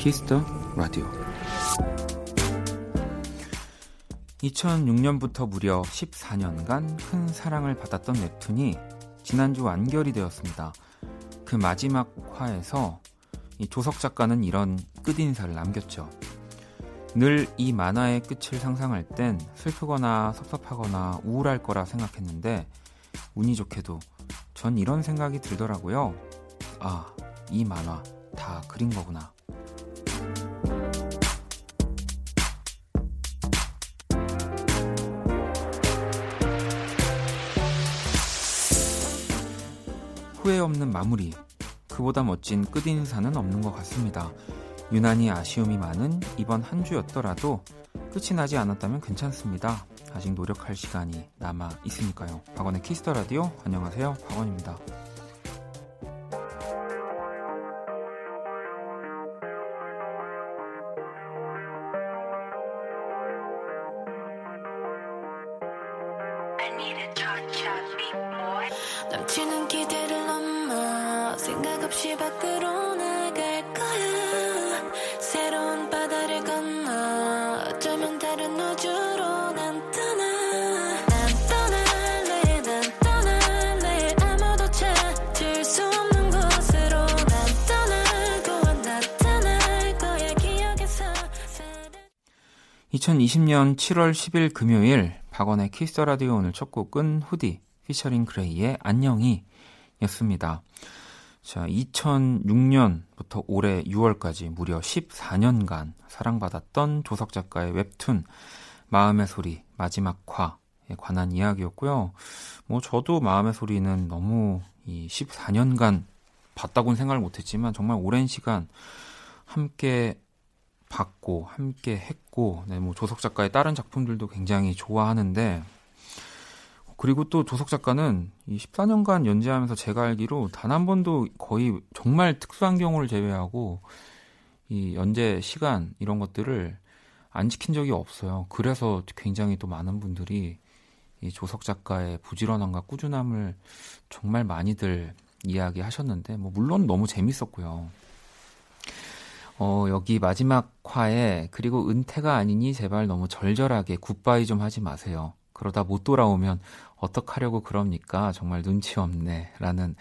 Kiss the Radio 2006년부터 무려 14년간 큰 사랑을 받았던 웹툰이 지난주 완결이 되었습니다. 그 마지막 화에서 조석 작가는 이런 끝인사를 남겼죠. 늘 이 만화의 끝을 상상할 땐 슬프거나 섭섭하거나 우울할 거라 생각했는데 운이 좋게도 전 이런 생각이 들더라고요. 아, 이 만화 다 그린 거구나. 마무리. 그보다 멋진 끝인사는 없는 것 같습니다. 유난히 아쉬움이 많은 이번 한 주였더라도 끝이 나지 않았다면 괜찮습니다. 아직 노력할 시간이 남아 있으니까요. 박원의 Kiss the Radio 안녕하세요. 박원입니다. 2020년 7월 10일 금요일 박원의 Kiss the Radio 오늘 첫 곡은 후디 피처링 그레이의 안녕히 였습니다. 자, 2006년부터 올해 6월까지 무려 14년간 사랑받았던 조석 작가의 웹툰 마음의 소리 마지막 화에 관한 이야기였고요. 뭐 저도 마음의 소리는 너무 이 14년간 봤다고는 생각을 못했지만 정말 오랜 시간 함께 봤고 함께 했고 네, 뭐 조석 작가의 다른 작품들도 굉장히 좋아하는데 그리고 또 조석 작가는 이 14년간 연재하면서 제가 알기로 단 한 번도 거의 정말 특수한 경우를 제외하고 이 연재 시간 이런 것들을 안 지킨 적이 없어요. 그래서 굉장히 또 많은 분들이 이 조석 작가의 부지런함과 꾸준함을 정말 많이들 이야기하셨는데 뭐 물론 너무 재밌었고요. 어, 여기 마지막 화에 그리고 은퇴가 아니니 제발 너무 절절하게 굿바이 좀 하지 마세요. 그러다 못 돌아오면 어떡하려고 그럽니까? 정말 눈치 없네. 라는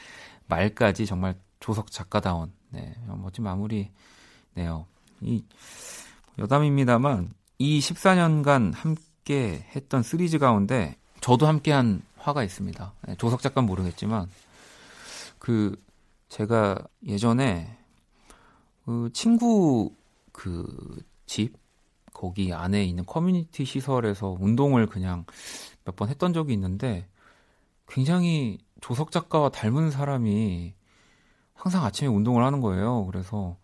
말까지 정말 조석 작가다운, 네, 멋진 마무리네요. 이, 여담입니다만, 이 14년간 함께 했던 시리즈 가운데 저도 함께 한 화가 있습니다. 네, 조석 작가 모르겠지만, 그, 제가 예전에 그 친구 그 집 거기 안에 있는 커뮤니티 시설에서 운동을 그냥 몇 번 했던 적이 있는데 굉장히 조석 작가와 닮은 사람이 항상 아침에 운동을 하는 거예요. 그래서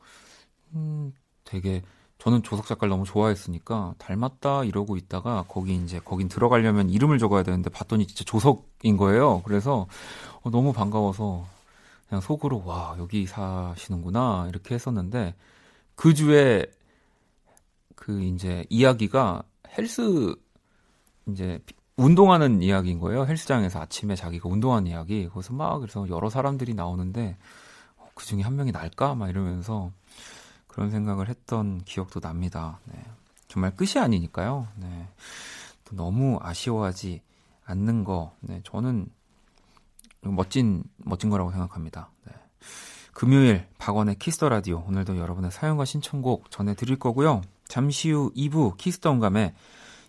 음 되게 저는 조석 작가를 너무 좋아했으니까 닮았다 이러고 있다가 거기 이제 거긴 들어가려면 이름을 적어야 되는데 봤더니 진짜 조석인 거예요. 그래서 어, 너무 반가워서 그냥 속으로 와 여기 사시는구나 이렇게 했었는데 그 주에 그 이제 이야기가 헬스 이제 운동하는 이야기인 거예요. 헬스장에서 아침에 자기가 운동하는 이야기. 거기서 막 그래서 여러 사람들이 나오는데 어, 그 중에 한 명이 날까 막 이러면서 그런 생각을 했던 기억도 납니다. 네. 정말 끝이 아니니까요. 네. 또 너무 아쉬워하지 않는 거. 네. 저는 멋진 멋진 거라고 생각합니다. 네. 금요일 박원의 Kiss the Radio 오늘도 여러분의 사연과 신청곡 전해드릴 거고요. 잠시 후 2부 Kiss the 온감에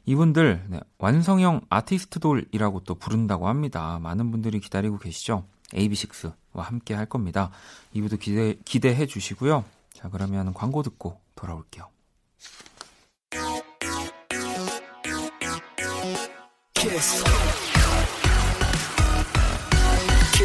이분들 네, 완성형 아티스트돌이라고 또 부른다고 합니다. 많은 분들이 기다리고 계시죠? AB6IX와 함께 할 겁니다. 2부도 기대, 기대해 주시고요. 자, 그러면 광고 듣고 돌아올게요. 키스.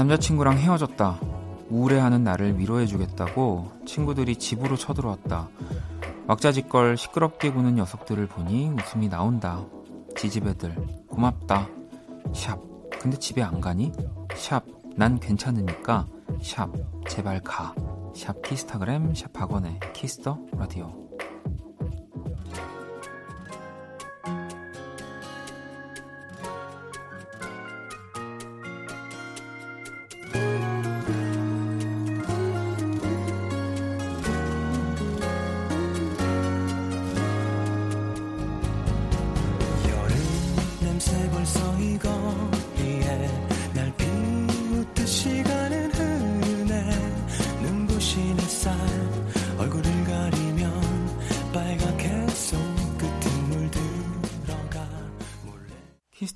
남자친구랑 헤어졌다. 우울해하는 나를 위로해주겠다고 친구들이 집으로 쳐들어왔다. 왁자지껄 시끄럽게 구는 녀석들을 보니 웃음이 나온다. 지지배들 고맙다. 샵 근데 집에 안 가니? 샵 난 괜찮으니까 샵 제발 가. 샵 키스타그램 샵 박원의 Kiss the Radio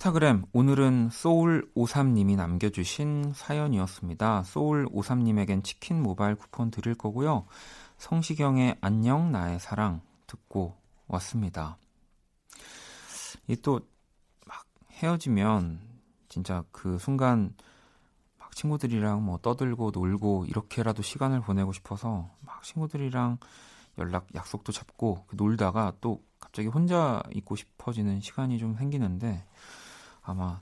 인스타그램 오늘은 소울53님이 남겨주신 사연이었습니다. 소울53님에겐 치킨 모바일 쿠폰 드릴 거고요. 성시경의 안녕 나의 사랑 듣고 왔습니다. 이또막 헤어지면 진짜 그 순간 막 친구들이랑 뭐 떠들고 놀고 이렇게라도 시간을 보내고 싶어서 막 친구들이랑 연락 약속도 잡고 놀다가 또 갑자기 혼자 있고 싶어지는 시간이 좀 생기는데 아마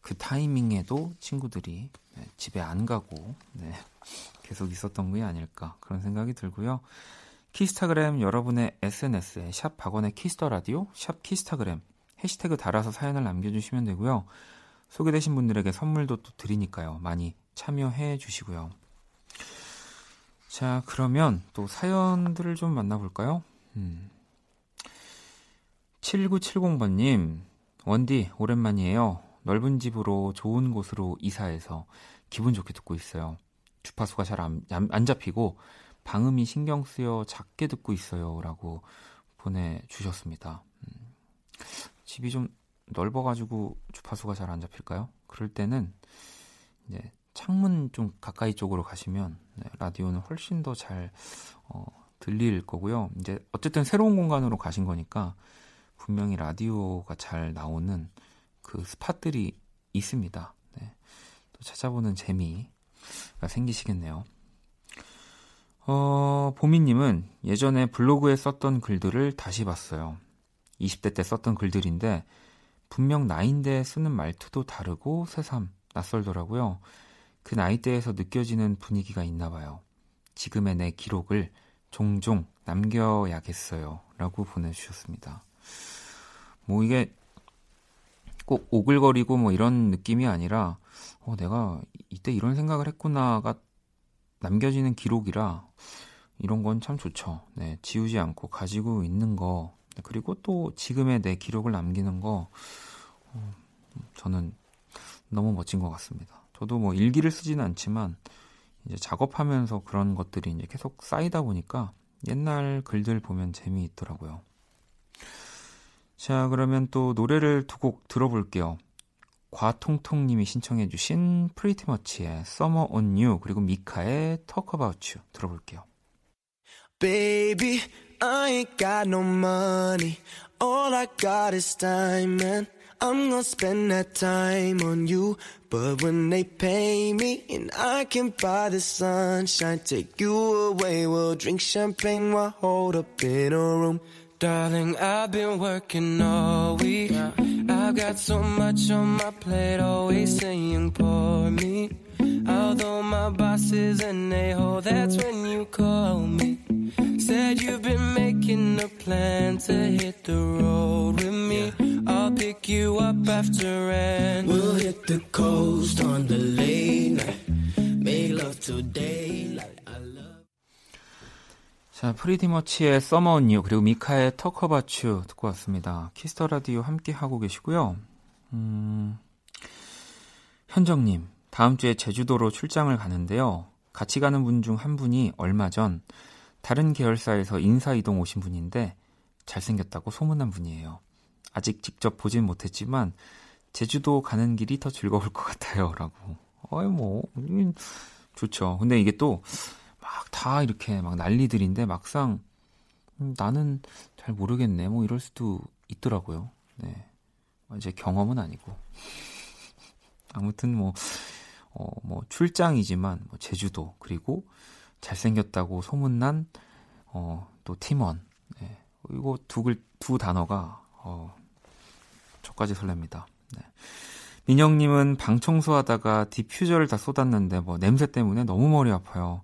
그 타이밍에도 친구들이 네, 집에 안 가고 네, 계속 있었던 게 아닐까 그런 생각이 들고요. 키스타그램 여러분의 SNS에 샵 박원의 Kiss the Radio 샵 키스타그램 해시태그 달아서 사연을 남겨주시면 되고요. 소개되신 분들에게 선물도 또 드리니까요. 많이 참여해 주시고요. 자, 그러면 또 사연들을 좀 만나볼까요? 음. 7970번님, 원디, 오랜만이에요. 넓은 집으로 좋은 곳으로 이사해서 기분 좋게 듣고 있어요. 주파수가 잘안 안 잡히고 방음이 신경 쓰여 작게 듣고 있어요. 라고 보내주셨습니다. 음, 집이 좀 넓어가지고 주파수가 잘 안 잡힐까요? 그럴 때는 이제 창문 좀 가까이 쪽으로 가시면 네, 라디오는 훨씬 더 잘 어, 들릴 거고요. 이제 어쨌든 새로운 공간으로 가신 거니까 분명히 라디오가 잘 나오는 그 spot들이 있습니다. 네. 또 찾아보는 재미가 생기시겠네요. 어, 보미님은 예전에 블로그에 썼던 글들을 다시 봤어요. 20대 때 썼던 글들인데 분명 나인데 쓰는 말투도 다르고 새삼 낯설더라고요. 그 나이대에서 느껴지는 분위기가 있나 봐요. 지금의 내 기록을 종종 남겨야겠어요. 라고 보내주셨습니다. 뭐 이게 꼭 오글거리고 뭐 이런 느낌이 아니라 어, 내가 이때 이런 생각을 했구나가 남겨지는 기록이라 이런 건 참 좋죠. 네, 지우지 않고 가지고 있는 거 그리고 또 지금의 내 기록을 남기는 거 어, 저는 너무 멋진 것 같습니다. 저도 뭐 일기를 쓰지는 않지만 이제 작업하면서 그런 것들이 이제 계속 쌓이다 보니까 옛날 글들 보면 재미있더라고요. 자, 그러면 또 노래를 두 곡 들어볼게요. 과통통님이 신청해주신 PRETTYMUCH의 Summer on You 그리고 미카의 Talk About You 들어볼게요. Baby, I ain't got no money. All I got is time, and I'm gonna spend that time on you. But when they pay me, and I can buy the sunshine, take you away, we'll drink champagne while hold up in a room. Darling, I've been working all week. I've got so much on my plate, always saying for me. Although my boss is an a-hole, that's when you call me. Said you've been making a plan to hit the road with me. I'll pick you up after and we'll hit the coast on the late night. Make love till daylight. 자, 프리디머치의 서머 언유 그리고 미카의 터커바츄 듣고 왔습니다. 키스터 라디오 함께 하고 계시고요. 음, 현정님, 다음 주에 제주도로 출장을 가는데요. 같이 가는 분 중 한 분이 얼마 전 다른 계열사에서 인사 이동 오신 분인데 잘생겼다고 소문난 분이에요. 아직 직접 보진 못했지만 제주도 가는 길이 더 즐거울 것 같아요. 라고. 어이, 뭐, 좋죠. 근데 이게 또 막 다 이렇게 막 난리들인데 막상 음, 나는 잘 모르겠네 뭐 이럴 수도 있더라고요. 네. 이제 경험은 아니고. 아무튼 뭐 어, 뭐 출장이지만 뭐 제주도 그리고 잘생겼다고 소문난 어, 또 팀원 네. 이거 두, 글, 두 단어가 어, 저까지 설렙니다. 네. 민영님은 방 청소하다가 디퓨저를 다 쏟았는데 뭐 냄새 때문에 너무 머리 아파요.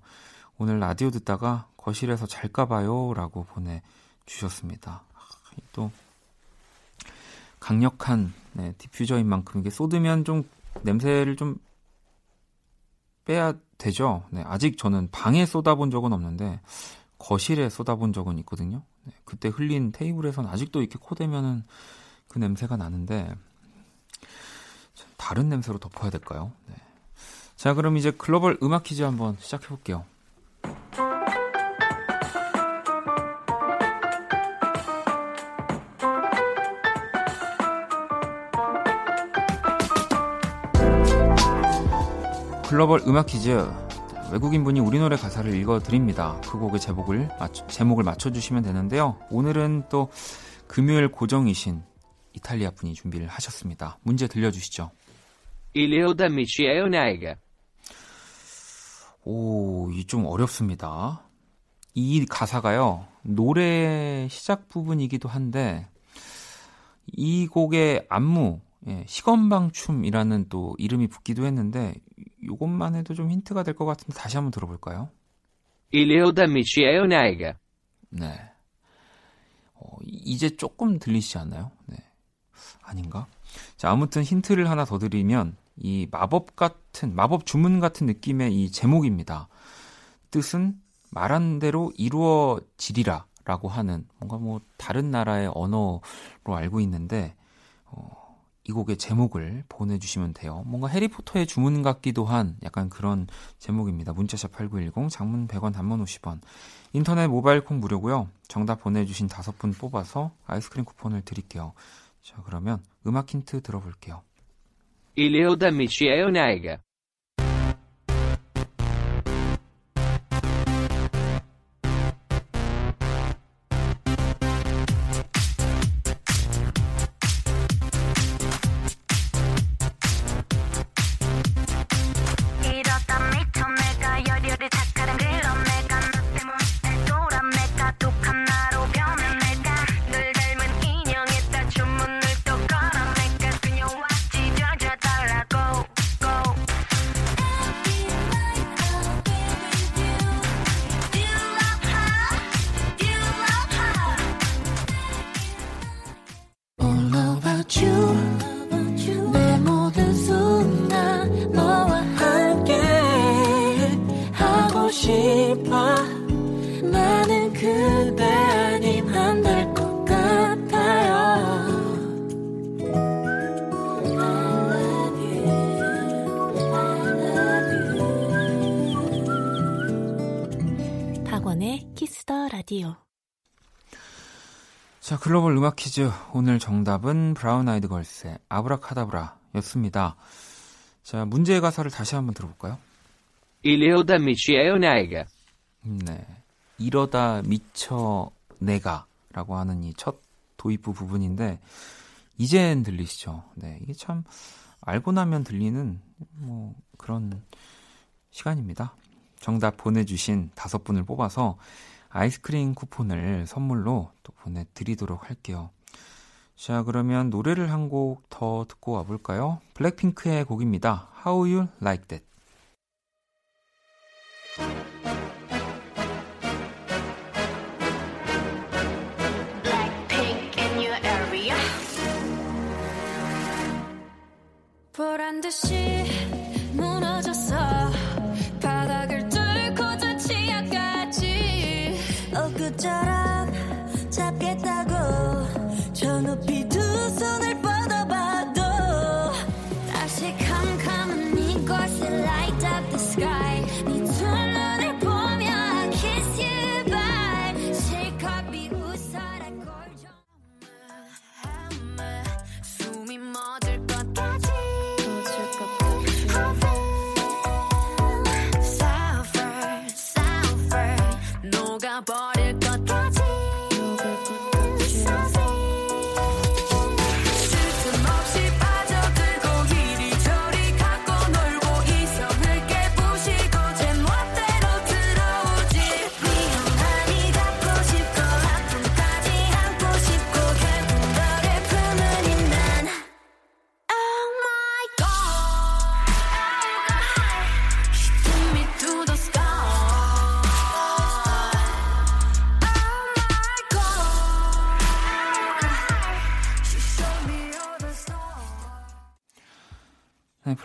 오늘 라디오 듣다가 거실에서 잘까봐요라고 보내주셨습니다. 또 강력한 네, 디퓨저인 만큼 이게 쏟으면 좀 냄새를 좀 빼야 되죠. 네, 아직 저는 방에 쏟아본 적은 없는데 거실에 쏟아본 적은 있거든요. 네, 그때 흘린 테이블에선 아직도 이렇게 코 대면은 그 냄새가 나는데 다른 냄새로 덮어야 될까요? 네. 자, 그럼 이제 글로벌 음악 퀴즈 한번 시작해 볼게요. 글로벌 음악 퀴즈 외국인 분이 우리 노래 가사를 읽어 드립니다. 그 곡의 제목을 맞춰, 제목을 맞춰 주시면 되는데요. 오늘은 또 금요일 고정이신 이탈리아 분이 준비를 하셨습니다. 문제 들려 주시죠. Il amici è un'ega. 오, 이 좀 어렵습니다. 이 가사가요. 노래 시작 부분이기도 한데 이 곡의 안무 예, 시건방춤이라는 또 이름이 붙기도 했는데 이것만 해도 좀 힌트가 될 것 같은데 다시 한번 들어볼까요? Amici è un'ega. 네. 어, 이제 조금 들리시지 않나요? 네. 아닌가? 자, 아무튼 힌트를 하나 더 드리면 이 마법 같은 마법 주문 같은 느낌의 이 제목입니다. 뜻은 말한 대로 이루어지리라라고 하는 뭔가 뭐 다른 나라의 언어로 알고 있는데 어, 이 곡의 제목을 보내주시면 돼요. 뭔가 해리포터의 주문 같기도 한 약간 그런 제목입니다. 문자샵 8910, 장문 100원, 단문 50원. 인터넷 모바일 콩 무료고요. 정답 보내주신 다섯 분 뽑아서 아이스크림 쿠폰을 드릴게요. 자, 그러면 음악 힌트 들어볼게요. Il amici è un'ega. 이러다 글로벌 음악 퀴즈. 오늘 정답은 브라운 아이드 걸스의 아브라카다브라 였습니다. 자, 문제의 가사를 다시 한번 들어볼까요? Amici è un'ega. 네. 이러다 미쳐 내가 라고 하는 이 첫 도입부 부분인데, 이젠 들리시죠? 네. 이게 참, 알고 나면 들리는, 뭐, 그런 시간입니다. 정답 보내주신 다섯 분을 뽑아서 아이스크림 쿠폰을 선물로 또 보내드리도록 할게요. 자, 그러면 노래를 한 곡 더 듣고 와볼까요? 블랙핑크의 곡입니다. How You Like That.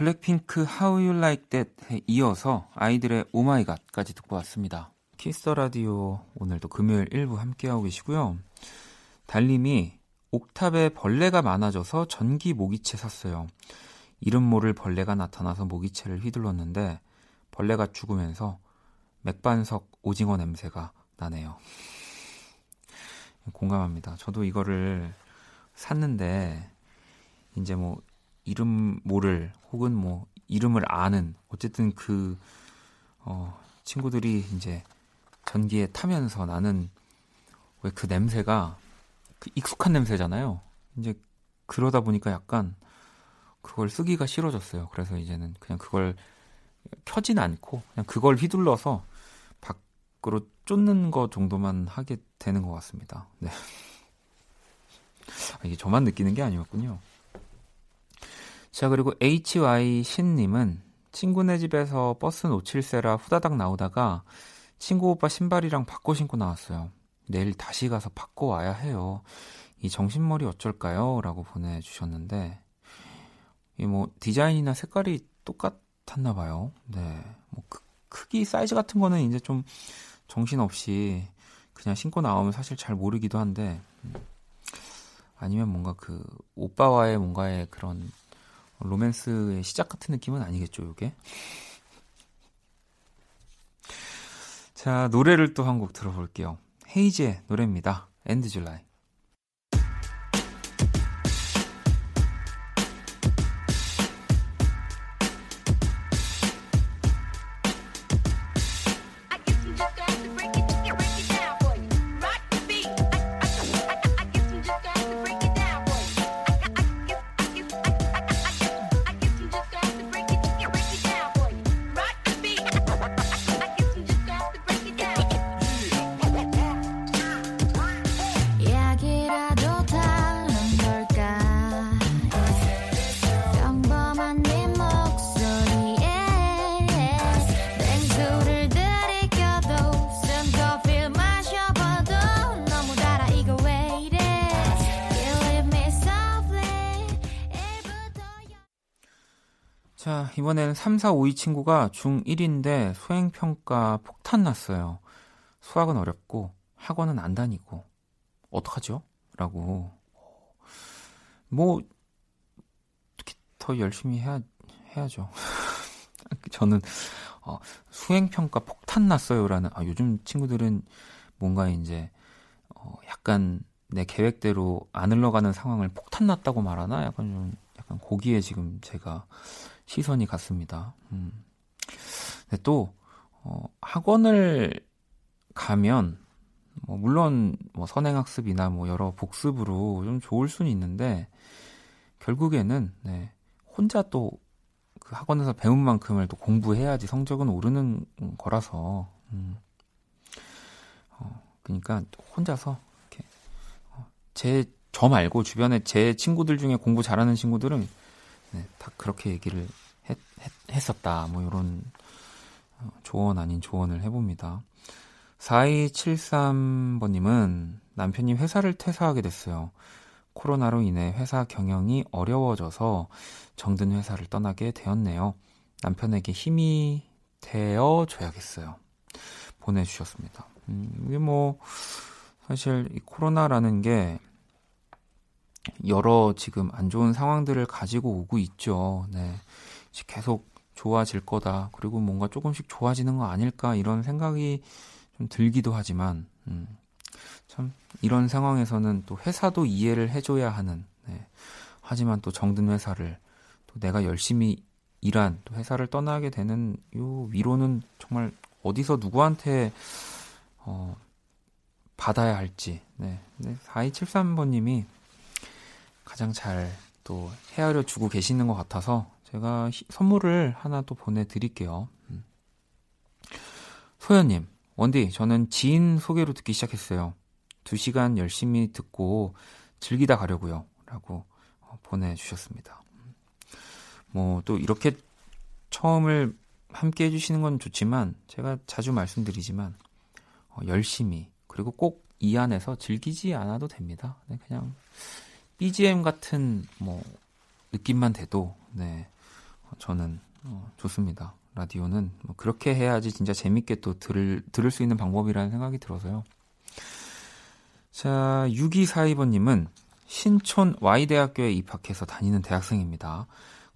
블랙핑크 How You Like That에 이어서 아이들의 Oh my god까지 듣고 왔습니다. Kiss the Radio 오늘도 금요일 1부 함께하고 계시고요. 달님이 옥탑에 벌레가 많아져서 전기 모기채 샀어요. 이름 모를 벌레가 나타나서 모기채를 휘둘렀는데 벌레가 죽으면서 맥반석 오징어 냄새가 나네요. 공감합니다. 저도 이거를 샀는데 이제 뭐 이름 모를 혹은 뭐 이름을 아는 어쨌든 그 어, 친구들이 이제 전기에 타면서 나는 왜 그 냄새가 그 익숙한 냄새잖아요. 이제 그러다 보니까 약간 그걸 쓰기가 싫어졌어요. 그래서 이제는 그냥 그걸 켜진 않고 그냥 그걸 휘둘러서 밖으로 쫓는 거 정도만 하게 되는 것 같습니다. 네. 아, 이게 저만 느끼는 게 아니었군요. 자, 그리고 HY 신님은 친구네 집에서 버스 놓칠세라 후다닥 나오다가 친구 오빠 신발이랑 바꿔 신고 나왔어요. 내일 다시 가서 바꿔 와야 해요. 이 정신머리 어쩔까요? 라고 보내주셨는데, 이 뭐, 디자인이나 색깔이 똑같았나 봐요. 네. 뭐, 크, 크기, 사이즈 같은 거는 이제 좀 정신없이 그냥 신고 나오면 사실 잘 모르기도 한데, 음, 아니면 뭔가 그, 오빠와의 뭔가의 그런 로맨스의 시작 같은 느낌은 아니겠죠, 이게? 자, 노래를 또 한 곡 들어볼게요. 헤이즈의 노래입니다. And July. 이번에는 3452 친구가 중1인데 수행평가 폭탄 났어요. 수학은 어렵고 학원은 안 다니고 어떡하죠? 라고 뭐 어떻게 더 열심히 해야 해야죠. 저는 어, 수행평가 폭탄 났어요라는 아, 요즘 친구들은 뭔가 이제 어, 약간 내 계획대로 안 흘러가는 상황을 폭탄 났다고 말하나 약간 좀 약간 거기에 지금 제가 시선이 갔습니다. 음. 근데 또 어, 학원을 가면 뭐 물론 뭐 선행학습이나 뭐 여러 복습으로 좀 좋을 수는 있는데 결국에는 네, 혼자 또 그 학원에서 배운 만큼을 또 공부해야지 성적은 오르는 거라서 음. 어, 그러니까 혼자서 이렇게 제 저 말고 주변에 제 친구들 중에 공부 잘하는 친구들은 네, 다 그렇게 얘기를 했, 었다뭐 이런 어, 조언 아닌 조언을 해봅니다. 4273번님은 남편이 회사를 퇴사하게 됐어요. 코로나로 인해 회사 경영이 어려워져서 정든 회사를 떠나게 되었네요. 남편에게 힘이 되어 줘야겠어요. 보내주셨습니다. 음, 이게 뭐, 사실 이 코로나라는 게 여러 지금 안 좋은 상황들을 가지고 오고 있죠. 네. 계속 좋아질 거다. 그리고 뭔가 조금씩 좋아지는 거 아닐까 이런 생각이 좀 들기도 하지만 음, 참 이런 상황에서는 또 회사도 이해를 해줘야 하는. 네. 하지만 또 정든 회사를 또 내가 열심히 일한 또 회사를 떠나게 되는 요 위로는 정말 어디서 누구한테 어, 받아야 할지. 네. 네. 4273번님이 가장 잘 또 헤아려 주고 계시는 것 같아서 제가 히- 선물을 하나 또 보내드릴게요. 음. 소연님, 원디, 저는 지인 소개로 듣기 시작했어요. 두 시간 열심히 듣고 즐기다 가려고요. 라고 어, 보내주셨습니다. 뭐 또 이렇게 처음을 함께 해주시는 건 좋지만 제가 자주 말씀드리지만 어, 열심히 그리고 꼭 이 안에서 즐기지 않아도 됩니다. 네, 그냥 BGM 같은 뭐 느낌만 돼도 네 어, 저는 어, 좋습니다. 라디오는 뭐 그렇게 해야지 진짜 재밌게 또 들을, 들을 수 있는 방법이라는 생각이 들어서요. 자, 6242번님은 신촌 Y대학교에 입학해서 다니는 대학생입니다.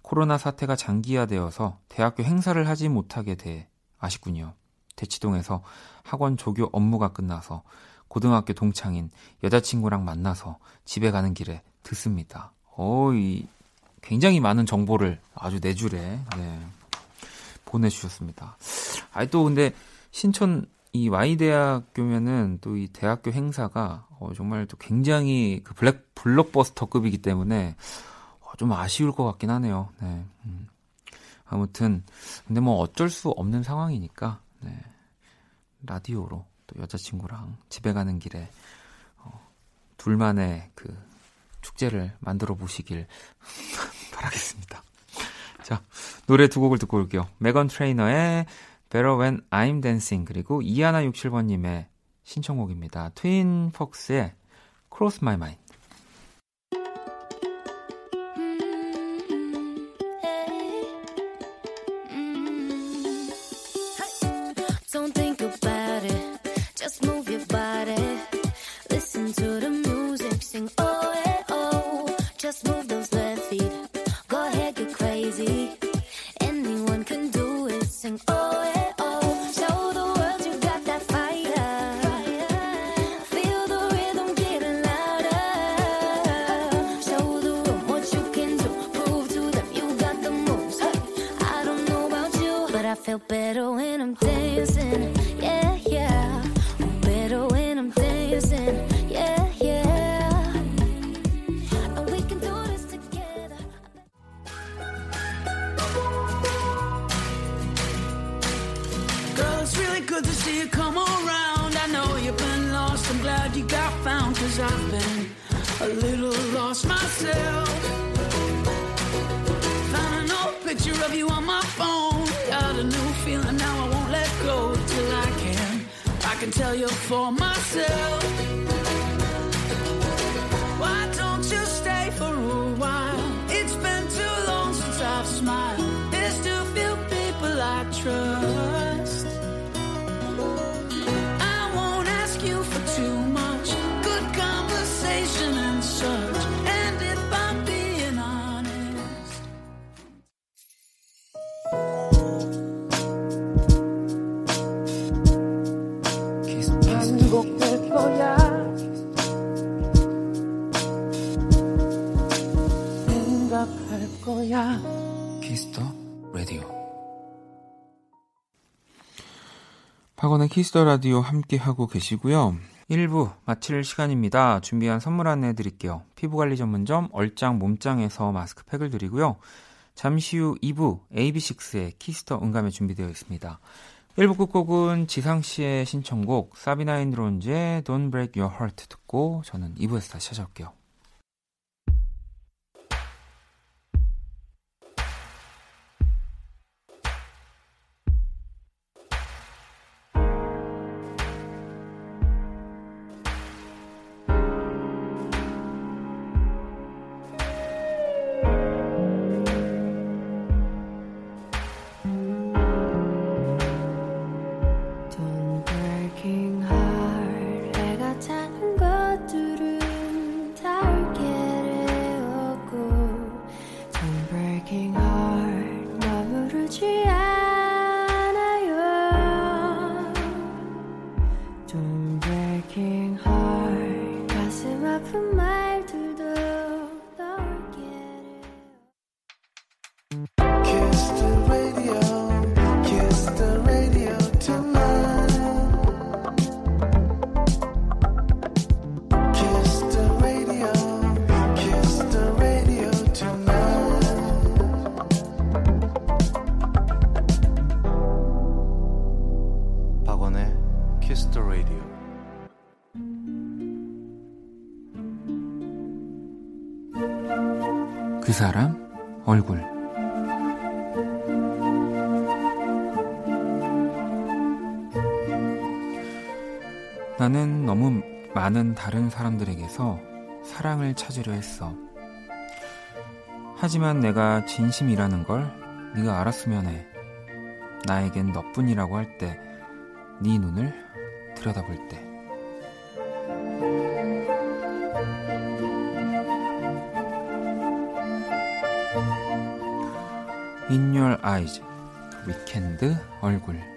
코로나 사태가 장기화되어서 대학교 행사를 하지 못하게 돼 아쉽군요. 대치동에서 학원 조교 업무가 끝나서 고등학교 동창인 여자친구랑 만나서 집에 가는 길에 듣습니다. 어이, 굉장히 많은 정보를 아주 네 줄에, 네, 보내주셨습니다. 아이, 또 근데 신촌 이 Y대학교면은 또 이 대학교 행사가 어, 정말 또 굉장히 그 블랙, 블록버스터급이기 때문에 어, 좀 아쉬울 것 같긴 하네요. 네. 음. 아무튼, 근데 뭐 어쩔 수 없는 상황이니까, 네. 라디오로 또 여자친구랑 집에 가는 길에, 어, 둘만의 그 축제를 만들어 보시길 바라겠습니다. 자, 노래 두 곡을 듣고 올게요. 메건 트레이너의 Better When I'm Dancing 그리고 이하나 67번님의 신청곡입니다. 트윈 폭스의 Cross My Mind. Kiss the 라디오. 박원의 Kiss the 라디오 함께 하고 계시고요. 1부 마칠 시간입니다. 준비한 선물 안내해 드릴게요. 피부관리 전문점 얼짱 몸짱에서 마스크팩을 드리고요. 잠시 후 2부 AB6IX의 Kiss the 음감회 준비되어 있습니다. 1부 끝곡은 지상씨의 신청곡 사비나앤드론즈의 Don't Break Your Heart 듣고 저는 2부에서 다시 찾아올게요. 다른 사람들에게서 사랑을 찾으려 했어. 하지만 내가 진심이라는 걸 네가 알았으면 해. 나에겐 너뿐이라고 할 때 네 눈을 들여다볼 때. Your Eyes, 위켄드 얼굴.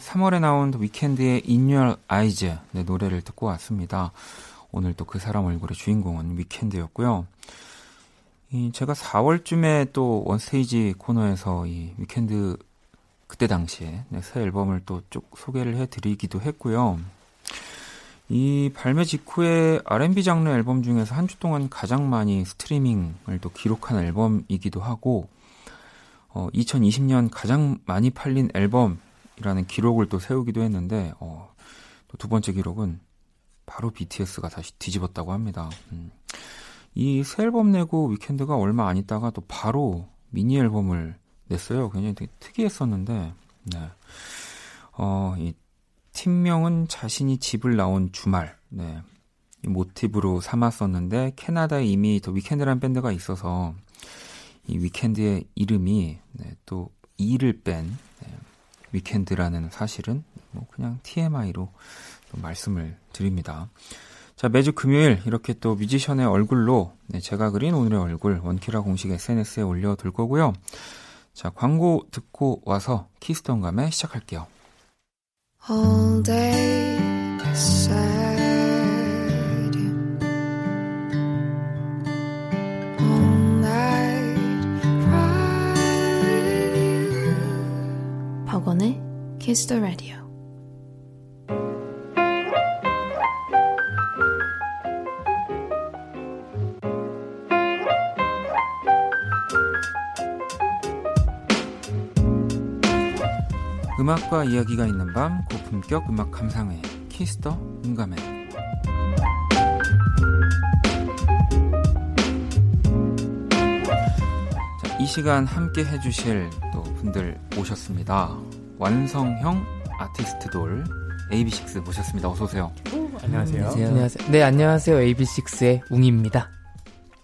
3월에 나온 위켄드의 In Your Eyes 네, 노래를 듣고 왔습니다. 오늘 또 그 사람 얼굴의 주인공은 위켄드였고요. 이 제가 4월쯤에 또 원스테이지 코너에서 이 위켄드 그때 당시에 네, 새 앨범을 또 쭉 소개를 해드리기도 했고요. 이 발매 직후에 R&B 장르 앨범 중에서 한 주 동안 가장 많이 스트리밍을 또 기록한 앨범이기도 하고 어, 2020년 가장 많이 팔린 앨범이 라는 기록을 또 세우기도 했는데 어, 또두 번째 기록은 바로 BTS가 다시 뒤집었다고 합니다. 음. 이새 앨범 내고 위켄드가 얼마 안 있다가 또 바로 미니 앨범을 냈어요. 굉장히 되게 특이했었는데, 네. 어, 이 팀명은 자신이 집을 나온 주말, 네. 이 모티브로 삼았었는데, 캐나다에 이미 더 위켄드라는 밴드가 있어서, The Weeknd의 이름이 네, 또 E를 뺀 네, Weeknd라는 사실은 뭐 그냥 TMI로 또 말씀을 드립니다. 자 매주 금요일 이렇게 또 뮤지션의 얼굴로 네, 제가 그린 오늘의 얼굴 원키라 공식 SNS에 올려둘 거고요. 자 광고 듣고 와서 Kiss the 음감회 시작할게요. all day Kiss the Radio. 음악과 이야기가 있는 밤 고품격 음악 감상회 키스터 음감회 자, 이 시간 함께 해주실 또 분들 오셨습니다 완성형 아티스트 돌 AB6 모셨습니다 어서 오세요 안녕하세요. 안녕하세요. 네, 안녕하세요. AB6IX의 웅입니다.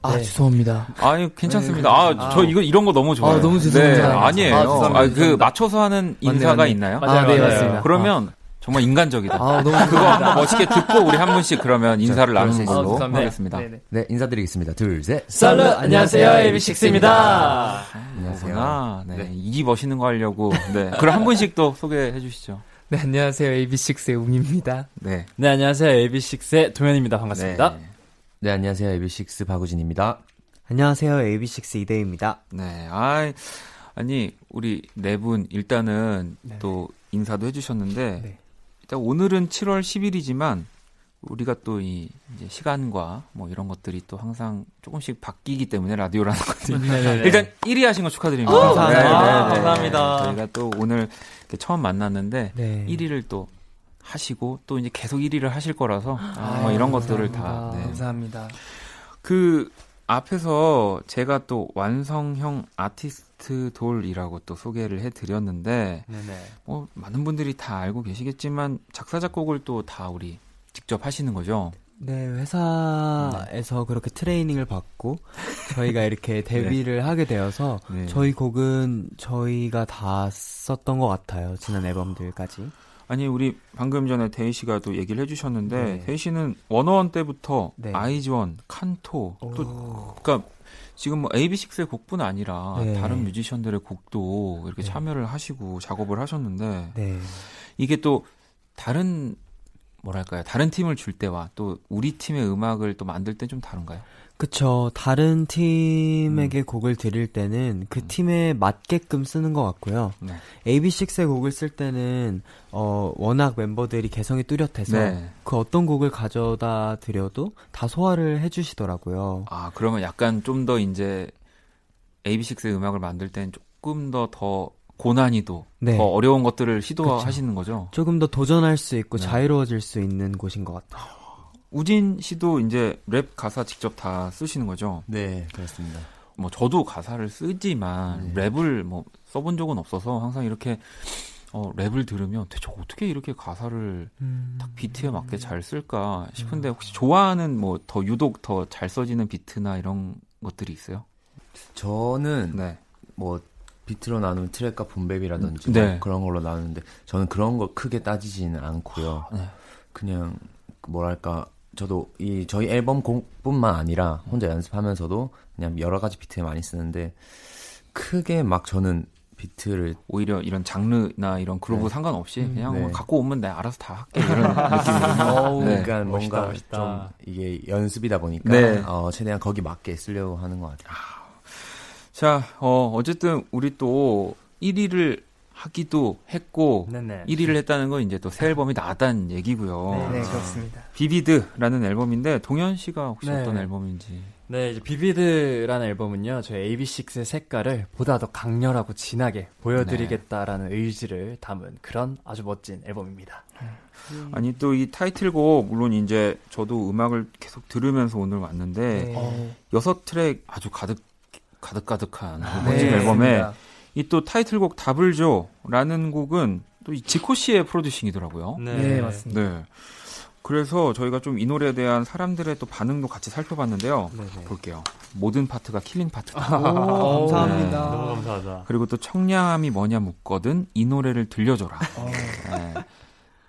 아, 네. 죄송합니다. 아유 괜찮습니다 아저 이거 이런 거 너무 좋아요 아, 너무 죄송합니다. 네, 아니에요 아, 죄송합니다. 아, 그. 맞춰서 하는 맞네, 인사가 맞네. 있나요? 아, 네, 맞습니다. 그러면 정말 인간적이다 아, 너무 그거 한번 멋있게 듣고 우리 한 분씩 그러면 인사를 나누는 걸로 감사합니다. 하겠습니다. 네네. 네, 인사드리겠습니다. 둘, 셋. 살루, 안녕하세요. AB6IX입니다. 그렇구나. 네. 이 멋있는 거 하려고. 네. 그럼 한 분씩 또 소개해 주시죠. 네, 안녕하세요. AB6IX의 웅입니다. 네. 네, 안녕하세요. AB6IX의 도현입니다. 반갑습니다. 네. 네, 안녕하세요. AB6 박우진입니다. 안녕하세요. AB6 이대입니다. 네. 아, 아니 우리 네 분 일단은 또 인사도 해주셨는데 네. 일단 오늘은 7월 10일이지만 우리가 또 이 이제 시간과 뭐 이런 것들이 또 항상 조금씩 바뀌기 때문에 라디오라는 것들이 네네네. 일단 1위 하신 거 축하드립니다. 아, 감사합니다. 아, 감사합니다. 저희가 또 오늘 처음 만났는데 네. 1위를 또 하시고 또 이제 계속 1위를 하실 거라서 아, 뭐 이런 것들을 다 감사합니다. 네. 감사합니다. 그 앞에서 제가 또 완성형 아티스트 돌이라고 또 소개를 해드렸는데 네네. 뭐 많은 분들이 다 알고 계시겠지만 작사 작곡을 또 다 우리 직접 하시는 거죠. 네, 회사에서 그렇게 트레이닝을 받고 저희가 이렇게 데뷔를 하게 되어서 네. 저희 곡은 저희가 다 썼던 것 같아요. 지난 앨범들까지. 아니 우리 방금 전에 대희 씨가 또 얘기를 해주셨는데 네. 대희 씨는 원어원 때부터 네. 아이즈원, 칸토 또 그러니까 지금 뭐 AB6IX의 곡뿐 아니라 네. 다른 뮤지션들의 곡도 이렇게 네. 참여를 하시고 작업을 하셨는데 네. 이게 또 다른 뭐랄까요? 다른 팀을 줄 때와 또 우리 팀의 음악을 또 만들 때 좀 다른가요? 그쵸. 다른 음. 팀에게 곡을 드릴 때는 그 팀에 맞게끔 쓰는 것 같고요. 네. AB6IX의 곡을 쓸 때는, 어, 워낙 멤버들이 개성이 뚜렷해서 네. 그 어떤 곡을 가져다 드려도 다 소화를 해주시더라고요. 아, 그러면 약간 좀 더 이제 AB6IX의 음악을 만들 때는 조금 더더 고난이도, 네. 더 어려운 것들을 시도하시는 거죠? 조금 더 도전할 수 있고 네. 자유로워질 수 있는 곳인 것 같아요. 우진 씨도 이제 랩 가사 직접 다 쓰시는 거죠? 네, 그렇습니다. 뭐 저도 가사를 쓰지만 네. 랩을 뭐 써본 적은 없어서 항상 이렇게 어, 랩을 들으면 대체 어떻게 이렇게 가사를 음. 딱 비트에 맞게 잘 쓸까 싶은데 혹시 좋아하는 뭐 더 유독 더 잘 써지는 비트나 이런 것들이 있어요? 저는 네. 뭐 비트로 나누는 트랙과 분배비라든지 네. 뭐 그런 걸로 나누는데 저는 그런 거 크게 따지지는 않고요. 네. 그냥 뭐랄까 저도 이 저희 앨범 곡뿐만 아니라 혼자 연습하면서도 그냥 여러 가지 비트에 많이 쓰는데 크게 막 저는 비트를 오히려 이런 장르나 이런 그루브 네. 상관없이 음, 그냥 네. 뭐 갖고 오면 내가 알아서 다 할게 이런 느낌으로. 네. 그러니까 멋있다, 뭔가 멋있다. 좀 이게 연습이다 보니까 네. 어, 최대한 거기 맞게 쓰려고 하는 것 같아요. 자, 어, 어쨌든 우리 또 1위를 하기도 했고 네네. 1위를 했다는 건 이제 또 새 앨범이 나왔다는 얘기고요. 네, 그렇습니다. 비비드라는 앨범인데 동현 씨가 혹시 네. 어떤 앨범인지 네, 이제 비비드라는 앨범은요, 저희 AB6IX의 색깔을 보다 더 강렬하고 진하게 보여드리겠다라는 의지를 담은 그런 아주 멋진 앨범입니다. 아니 또 이 타이틀곡 물론 이제 저도 음악을 계속 들으면서 오늘 왔는데 네. 여섯 트랙 아주 가득 가득가득한 그 네, 멋진 앨범에 맞습니다. 이 또 타이틀곡 답을 줘라는 곡은 또 이 지코 씨의 producing이더라고요. 네, 맞습니다. 네. 그래서 저희가 좀 이 노래에 대한 사람들의 또 반응도 같이 살펴봤는데요. 네네. 볼게요. 모든 파트가 killing 파트다. 오, 감사합니다. 네, 너무 감사하다. 그리고 또 청량함이 뭐냐 묻거든 이 노래를 들려줘라. 네.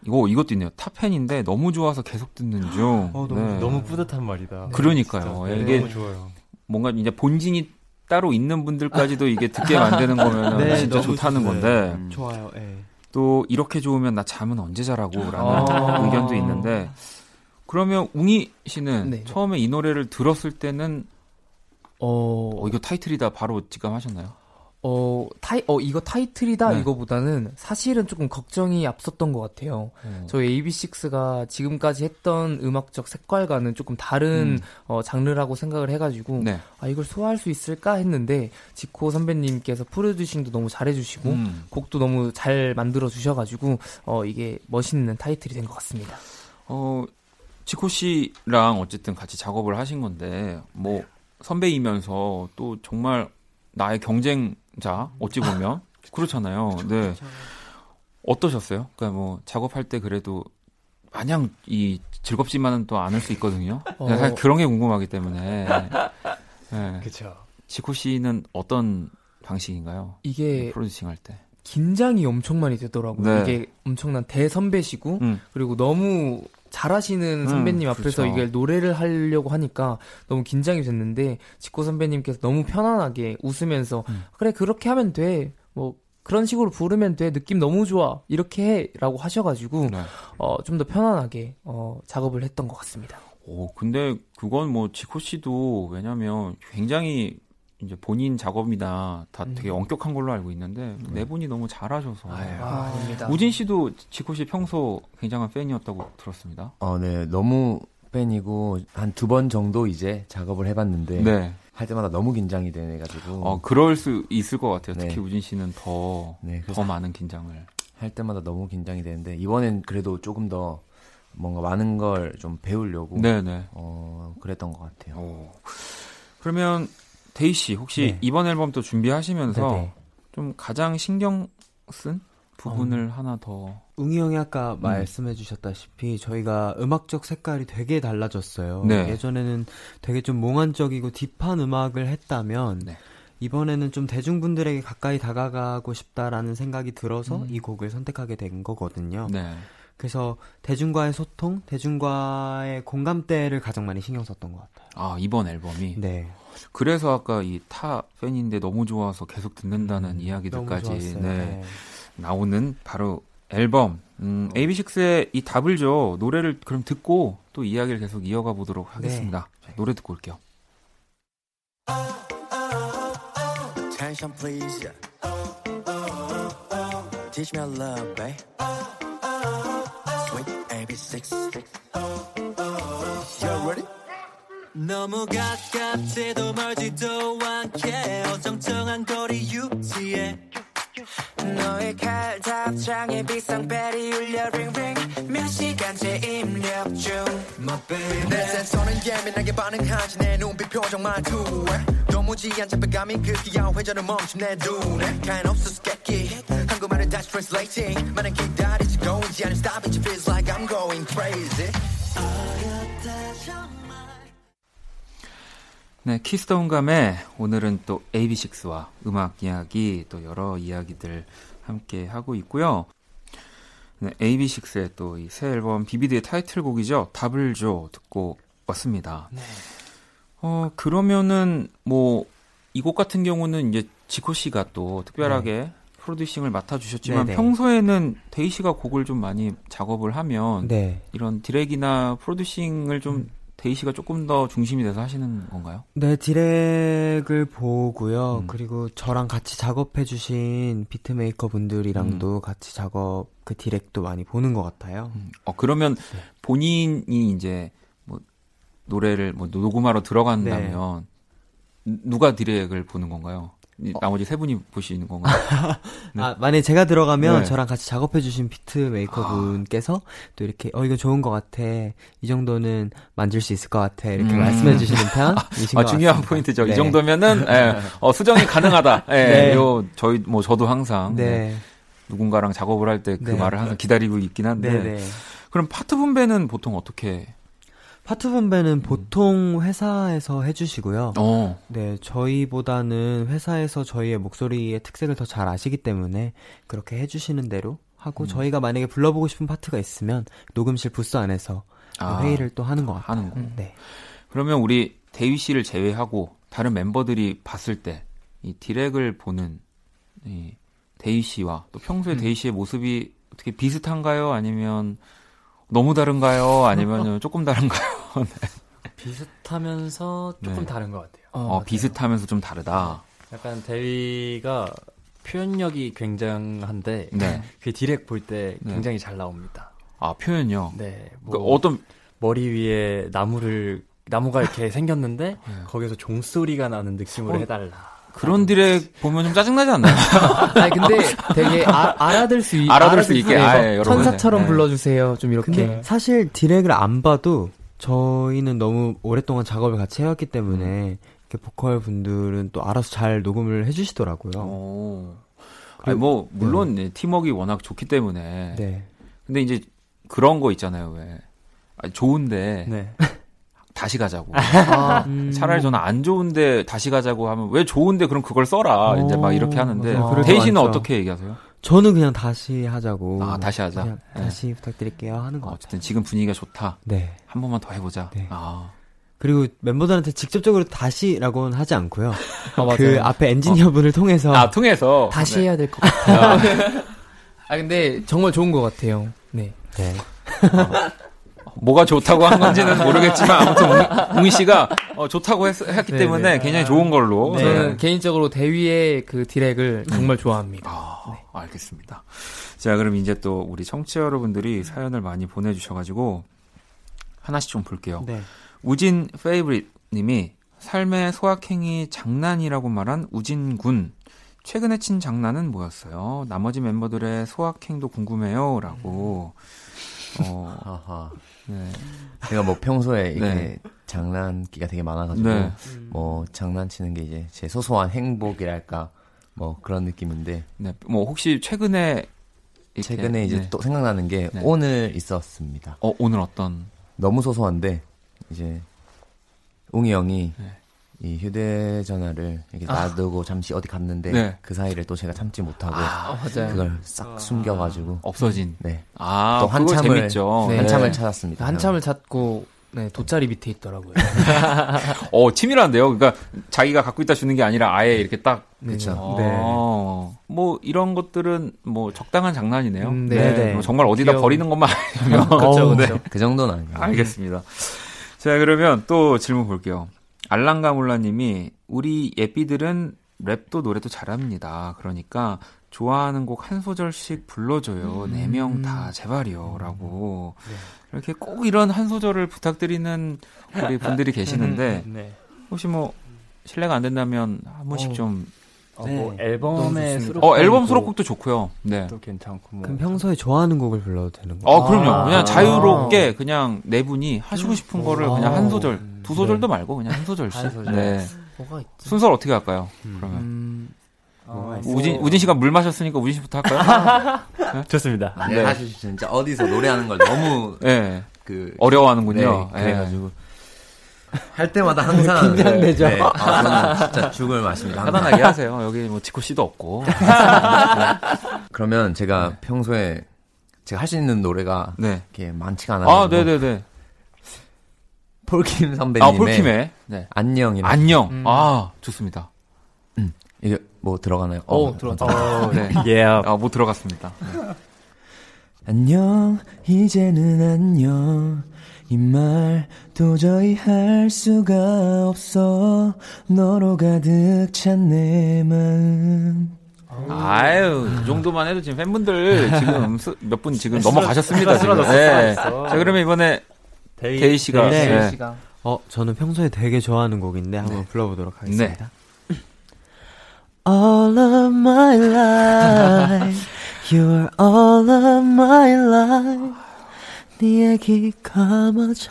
이거 이것도 있네요. top 10인데 너무 좋아서 계속 듣는 중. 어, 너무- 네. 너무 뿌듯한 말이다. 그러니까요. 네, 이게 너무 좋아요. 뭔가 이제 본진이 따로 있는 분들까지도 이게 듣게 만드는 거면 네, 진짜 좋다는 좋- 건데 음. 좋아요. 예. 또 이렇게 좋으면 나 잠은 언제 자라고라는 아. 의견도 있는데 그러면 웅이 씨는 네. 처음에 이 노래를 들었을 때는 어, 어, 이거 타이틀이다 바로 직감하셨나요? 어, 타이, 어, 이거 타이틀이다 네. 이거보다는 사실은 조금 걱정이 앞섰던 것 같아요. 저희 AB6IX가 지금까지 했던 음악적 색깔과는 조금 다른 음. 어, 장르라고 생각을 해가지고 네. 아 이걸 소화할 수 있을까 했는데 지코 선배님께서 프로듀싱도 너무 잘해주시고 음. 곡도 너무 잘 만들어 주셔가지고 어 이게 멋있는 타이틀이 된 것 같습니다. 어, 지코 씨랑 어쨌든 같이 작업을 하신 건데, 뭐, 선배이면서 또 정말 나의 경쟁 자, 어찌 보면. 그렇잖아요. 네. 어떠셨어요? 그러니까 뭐, 작업할 때 그래도 마냥 이 즐겁지만은 또 않을 수 있거든요. 어. 사실 그런 게 궁금하기 때문에. 네. 그쵸. 지코 씨는 어떤 방식인가요? 이게 프로듀싱 할 때. 긴장이 엄청 많이 되더라고요. 네. 이게 엄청난 대선배시고 음. 그리고 너무 잘하시는 음, 선배님 앞에서 그렇죠. 이걸 노래를 하려고 하니까 너무 긴장이 됐는데 지코 선배님께서 너무 편안하게 웃으면서 음. 그래 그렇게 하면 돼. 뭐 그런 식으로 부르면 돼. 느낌 너무 좋아. 이렇게 해라고 하셔 가지고 네. 어, 좀 더 편안하게 어, 작업을 했던 것 같습니다. 오, 근데 그건 뭐 지코 씨도 왜냐면 굉장히 이제 본인 작업이나 다 되게 엄격한 걸로 알고 있는데 네 분이 너무 잘하셔서. 아, 아닙니다. 우진 씨도 지코 씨 평소 굉장한 팬이었다고 들었습니다. 어, 네. 너무 팬이고 한 두 번 정도 이제 작업을 해봤는데 네. 할 때마다 너무 긴장이 돼가지고 어, 그럴 수 있을 것 같아요. 특히 네. 우진 씨는 더, 네, 더 많은 긴장을. 할 때마다 너무 긴장이 되는데 이번엔 그래도 조금 더 뭔가 많은 걸 좀 배우려고 네네. 어, 그랬던 것 같아요. 오. 그러면 대휘 씨 혹시 네. 이번 앨범 또 준비하시면서 네네. 좀 가장 신경 쓴 부분을 하나 더. 웅이 형이 아까 음. 말씀해 주셨다시피 저희가 음악적 색깔이 되게 달라졌어요. 네. 예전에는 되게 좀 몽환적이고 딥한 음악을 했다면 네. 이번에는 좀 대중분들에게 가까이 다가가고 싶다라는 생각이 들어서 음. 이 곡을 선택하게 된 거거든요. 네. 그래서 대중과의 소통, 대중과의 공감대를 가장 많이 신경 썼던 것 같아요. 아, 이번 앨범이. 네. 그래서 아까 이 타 팬인데 너무 좋아서 계속 듣는다는 음, 이야기들까지. 네, 네. 나오는 바로 앨범 음, AB6IX의 이 답을 줘 노래를 그럼 듣고 또 이야기를 계속 이어가 보도록 하겠습니다. 자, 노래 듣고 올게요. Attention please Teach me a love babe Sweet AB6 You ready? 너무 가깝지도 멀지도 않게 어정쩡한 거리 유지해. 너의 칼 답장에 비상벨이 울려 ring ring 몇 시간째 입력 중. My baby. 내 센서는 예민하게 반응하지. 내 눈빛 표정 말투에 도무지 안 잡혀 감이 그 귀여운 회전을 멈춘 내 눈에. Kind of 수수께끼 한국말을 다시 translating. 많은 기다리지 going. 않은 stop it feels like I'm going crazy 네, Kiss the 음감회 오늘은 또 AB6IX와 음악 이야기 또 여러 이야기들 함께 하고 있고요. 네, AB6IX의 또 이 새 앨범 VIVID의 타이틀곡이죠. 답을 줘 듣고 왔습니다. 어, 그러면은 뭐 이 곡 같은 경우는 이제 지코 씨가 또 특별하게 producing을 맡아 주셨지만 네네. 평소에는 대휘 씨가 곡을 좀 많이 작업을 하면 네. 이런 디렉이나 producing을 좀 대휘 씨가 조금 더 중심이 돼서 하시는 건가요? 네, 디렉을 보고요. 음. 그리고 저랑 같이 작업해주신 beat maker 분들이랑도 음. 같이 작업, 그 디렉도 많이 보는 것 같아요. 어 그러면 본인이 이제 뭐 노래를 뭐 녹음하러 들어간다면 누가 디렉을 보는 건가요? 이 나머지 세 분이 보시는 건가요? 네. 아, 만약에 제가 들어가면 네. 저랑 같이 작업해주신 beat maker 분께서 또 이렇게, 어, 이거 좋은 것 같아. 이 정도는 만질 수 있을 것 같아. 이렇게 음. 말씀해주시는 편이신 아, 것 중요한 같습니다. 포인트죠. 이 네. 정도면은 예, 어, 수정이 가능하다. 예, 네. 요 저희 뭐 저도 항상 네, 네. 누군가랑 작업을 할 때 그 네. 말을 항상 기다리고 있긴 한데. 그럼 파트 분배는 보통 어떻게? 파트 분배는 보통 회사에서 해주시고요. 어, 네, 저희보다는 회사에서 저희의 목소리의 특색을 더 잘 아시기 때문에 그렇게 해주시는 대로 하고 음. 저희가 만약에 불러보고 싶은 파트가 있으면 녹음실 부스 안에서 아, 회의를 또 하는 것 같아요. 하는 거. 네. 그러면 우리 대휘 씨를 제외하고 다른 멤버들이 봤을 때 이 디렉을 보는 이 대휘 씨와 또 평소에 음. 대휘 씨의 모습이 어떻게 비슷한가요? 아니면 너무 다른가요? 아니면 조금 다른가요? 비슷하면서 조금 네. 다른 것 같아요. 어, 비슷하면서 좀 다르다. 약간 대휘가 표현력이 굉장한데 네. 그 디렉 볼때 네. 굉장히 잘 나옵니다. 아 표현력. 네, 그뭐 어떤 머리 위에 나무를 나무가 이렇게 생겼는데 네. 거기서 종소리가 나는 느낌으로 어, 해달라. 그런 디렉 보면 좀 짜증나지 않나요? 아니 근데 되게 아, 알아들 수 있, 알아들 수 있게, 네, 아, 뭐 예, 여러분. 천사처럼 네. 불러주세요. 좀 이렇게. 근데 사실 디렉을 안 봐도 저희는 너무 오랫동안 작업을 같이 해왔기 때문에 음. 이렇게 보컬 분들은 또 알아서 잘 녹음을 해주시더라고요. 오. 아니 뭐 물론 네, 팀워크가 워낙 좋기 때문에. 네. 근데 이제 그런 거 있잖아요. 왜 아니, 좋은데 네. 다시 가자고. 아, 음. 차라리 저는 안 좋은데 다시 가자고 하면 왜 좋은데 그럼 그걸 써라. 오, 이제 막 이렇게 하는데 씨는 많죠. 어떻게 얘기하세요? 저는 그냥 다시 하자고. 아 다시 하자. 그냥 네. 다시 부탁드릴게요 하는 거. 어쨌든 지금 분위기가 좋다. 네. 한 번만 더 해보자. 네. 아. 그리고 멤버들한테 직접적으로 다시라고는 하지 않고요. 아, 맞아요. 그 앞에 엔지니어분을 통해서 아 통해서 다시 네. 해야 될 것 같아요. 아 근데 정말 좋은 것 같아요. 네. 네. 뭐가 좋다고 한 건지는 모르겠지만 아무튼 웅- 웅이 씨가 어, 좋다고 했, 기 네, 때문에 네. 굉장히 좋은 걸로. 저는 네. 개인적으로 대위의 그 디렉을 정말 좋아합니다. 아, 알겠습니다. 자, 그럼 이제 또 우리 청취자 여러분들이 사연을 많이 보내주셔가지고 하나씩 좀 볼게요. 네. 우진 페이브릿 님이 삶의 소확행이 장난이라고 말한 우진 군. 최근에 친 장난은 뭐였어요? 나머지 멤버들의 소확행도 궁금해요. 라고. 어. 네. 제가 뭐 평소에 이렇게 네. 장난기가 되게 많아가지고 네. 뭐 장난치는 게 이제 제 소소한 행복이랄까 뭐 그런 느낌인데 네. 뭐 혹시 최근에 최근에 이제 네. 또 생각나는 게 네. 오늘 있었습니다. 어, 오늘 어떤 너무 소소한데 이제 웅이 형이 네. 이 휴대전화를 이렇게 놔두고 잠시 어디 갔는데 네. 그 사이를 또 제가 참지 못하고 아, 맞아요. 그걸 싹 숨겨가지고 없어진. 네. 아, 또 한참을 재밌죠. 네. 한참을 찾았습니다. 한참을 찾고 네, 돗자리 밑에 있더라고요. 어, 치밀한데요. 그러니까 자기가 갖고 있다 주는 게 아니라 아예 이렇게 딱. 그쵸. 어, 뭐 이런 것들은 뭐 적당한 장난이네요. 음, 네. 네, 네. 뭐 정말 어디다 귀여운. 버리는 것만 아니면. 그쵸, 네. 그 정도는 아니에요. 알겠습니다. 자, 그러면 또 질문 볼게요. 알랑가몰라님이 우리 예삐들은 랩도 노래도 잘합니다. 그러니까 좋아하는 곡 한 소절씩 불러줘요. 네명 다 제발이요 라고 이렇게 꼭 이런 한 소절을 부탁드리는 우리 분들이 계시는데 네. 혹시 뭐 실례가 안 된다면 한 번씩 어. 좀 어, 네. 뭐 앨범의 수록 어, 앨범 수록곡도 좋고요. 네. 도 괜찮고 뭐 그럼 평소에 좋아하는 곡을 불러도 되는 거예요? 어, 그럼요. 아. 그냥 자유롭게 그냥 네 분이 하시고 싶은 거를 그냥 한 어. 소절, 두 소절도 말고 그냥 한 소절씩. 한 소절. 네. 뭐가 있지? 순서를 어떻게 할까요? 그러면 음, 어, 우진 우진 씨가 물 마셨으니까 우진 씨부터 할까요? 좋습니다. 네. 네. 사실 진짜 어디서 노래하는 걸 너무 네. 그 어려워하는군요. 네, 그래가지고 할 때마다 항상 긴장되죠. 네, 아, 저는 진짜 죽을 맛입니다. 편안하게 하세요. 여기 뭐 지코 씨도 없고. 그러면 제가 평소에 제가 할 수 있는 노래가 네. 이렇게 많지가 않아요. 아, 네, 네, 네. 폴킴 선배님의 아, 폴킴의 네. 안녕이라 안녕. 음. 아, 좋습니다. 이게 뭐 들어가나요? 어, 들어갔죠. 어, 네. 예. 아, 뭐 들어갔습니다. 안녕 이제는 안녕 이 말 도저히 할 수가 없어 너로 가득 찬 내 마음 아유, 이 정도만 해도 지금 팬분들 지금 몇 분 지금 넘어가셨습니다. 지금. 네. 자, 그러면 이번에 대휘 씨가 네. 네. 씨가 어, 저는 평소에 되게 좋아하는 곡인데 한번 불러보도록 하겠습니다. All of my life, you're all of my life. 네 얘기 감아줘.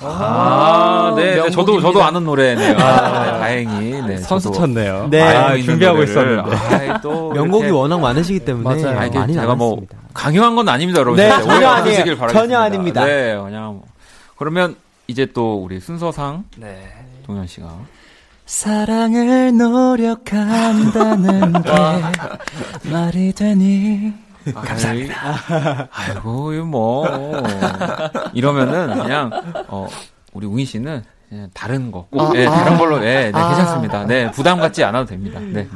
아, 네, 네. 저도. 저도 아는 노래네요. 아, 네, 다행히. 네. 선수 쳤네요. 네. 아, 준비하고 노래를. 있었는데. 아이, 또 명곡이 이렇게 워낙 많으시기 때문에 맞아요. 아, 많이 제가 뭐. 강요한 건 아닙니다, 여러분. 네, 전혀 아니에요. 바라겠습니다. 전혀 아닙니다. 네, 그냥 뭐. 그러면 이제 또 우리 순서상 네. 동현 씨가 사랑을 노력한다는 게 말이 되니? 감사합니다. 아이고, 이거 뭐 이러면은 그냥 어 우리 웅이 씨는 그냥 다른 거, 꼭, 네, 다른 걸로, 네, 네, 괜찮습니다. 네, 부담 갖지 않아도 됩니다. 네, 네.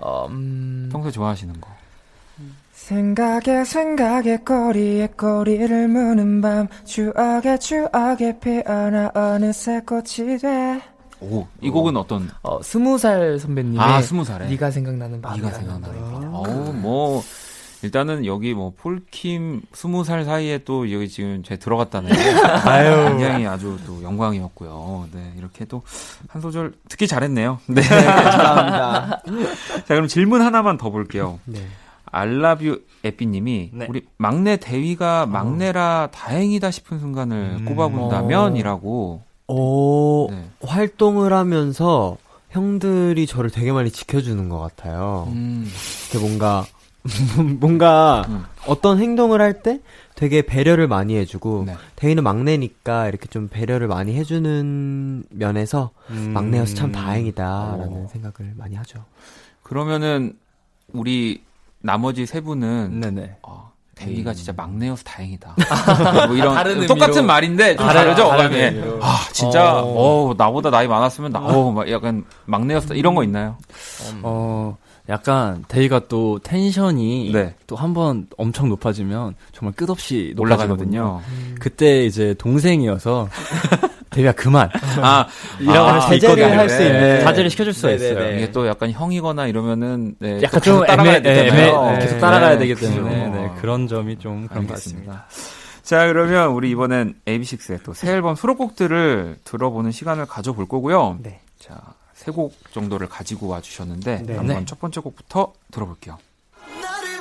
어, 음, 평소에 좋아하시는 거. 생각에 생각에 꼬리에 꼬리를 무는 밤 추억에 추억에 피어나 어느새 꽃이 돼. 오, 이 곡은 어떤? 어, 스무 살 선배님의 아, 스무 살에. 네가 생각나는 밤. 네가 생각나는 밤. 어우, 뭐 일단은 여기 뭐 폴킴 스무 살 사이에 또 여기 지금 제 들어갔다는 게 굉장히 아주 또 영광이었고요. 네, 이렇게 또 한 소절 듣기 잘했네요. 네. 감사합니다. 자, 그럼 질문 하나만 더 볼게요. 네. 알라뷰 에삐님이 네. 우리 막내 대위가 막내라 다행이다 싶은 순간을 꼽아본다면이라고. 오, 네. 활동을 하면서 형들이 저를 되게 많이 지켜주는 것 같아요. 음, 이렇게 뭔가, 뭔가 음. 어떤 행동을 할 때 되게 배려를 많이 해주고, 네. 대인은 막내니까 이렇게 좀 배려를 많이 해주는 면에서 음. 막내여서 참 다행이다라는 어. 생각을 많이 하죠. 그러면은 우리 나머지 세 분은 네네. 어, 대위가 진짜 막내여서 다행이다. 뭐 이런 다른 똑같은 의미로. 말인데 좀 다른- 다르죠. 다른 예. 의미로. 아 진짜 어. 어. 나보다 나이 많았으면 나 어, 막 약간 막내였다 이런 거 있나요? 어, 약간 대휘가 또 텐션이 네. 또한 번 엄청 높아지면 정말 끝없이. 올라가거든요. 그때 이제 동생이어서 대휘가 그만 아 이라고 아, 제재를 있거든요. 할수 있는. 자제를 시켜줄 수가 네네네. 있어요. 이게 또 약간 형이거나 이러면은 네, 약간 좀 따라가야 되잖아요. 네, 네. 계속 따라가야 네, 되기. 때문에 네, 그런 점이 좀 그런 것 같습니다. 자, 그러면 우리 이번엔 AB6IX의 또 새 앨범 수록곡들을 들어보는 시간을 가져볼 거고요. 네. 자, 세 곡 정도를 가지고 와 주셨는데 네. 한번 네. 첫 번째 곡부터 들어볼게요. 그이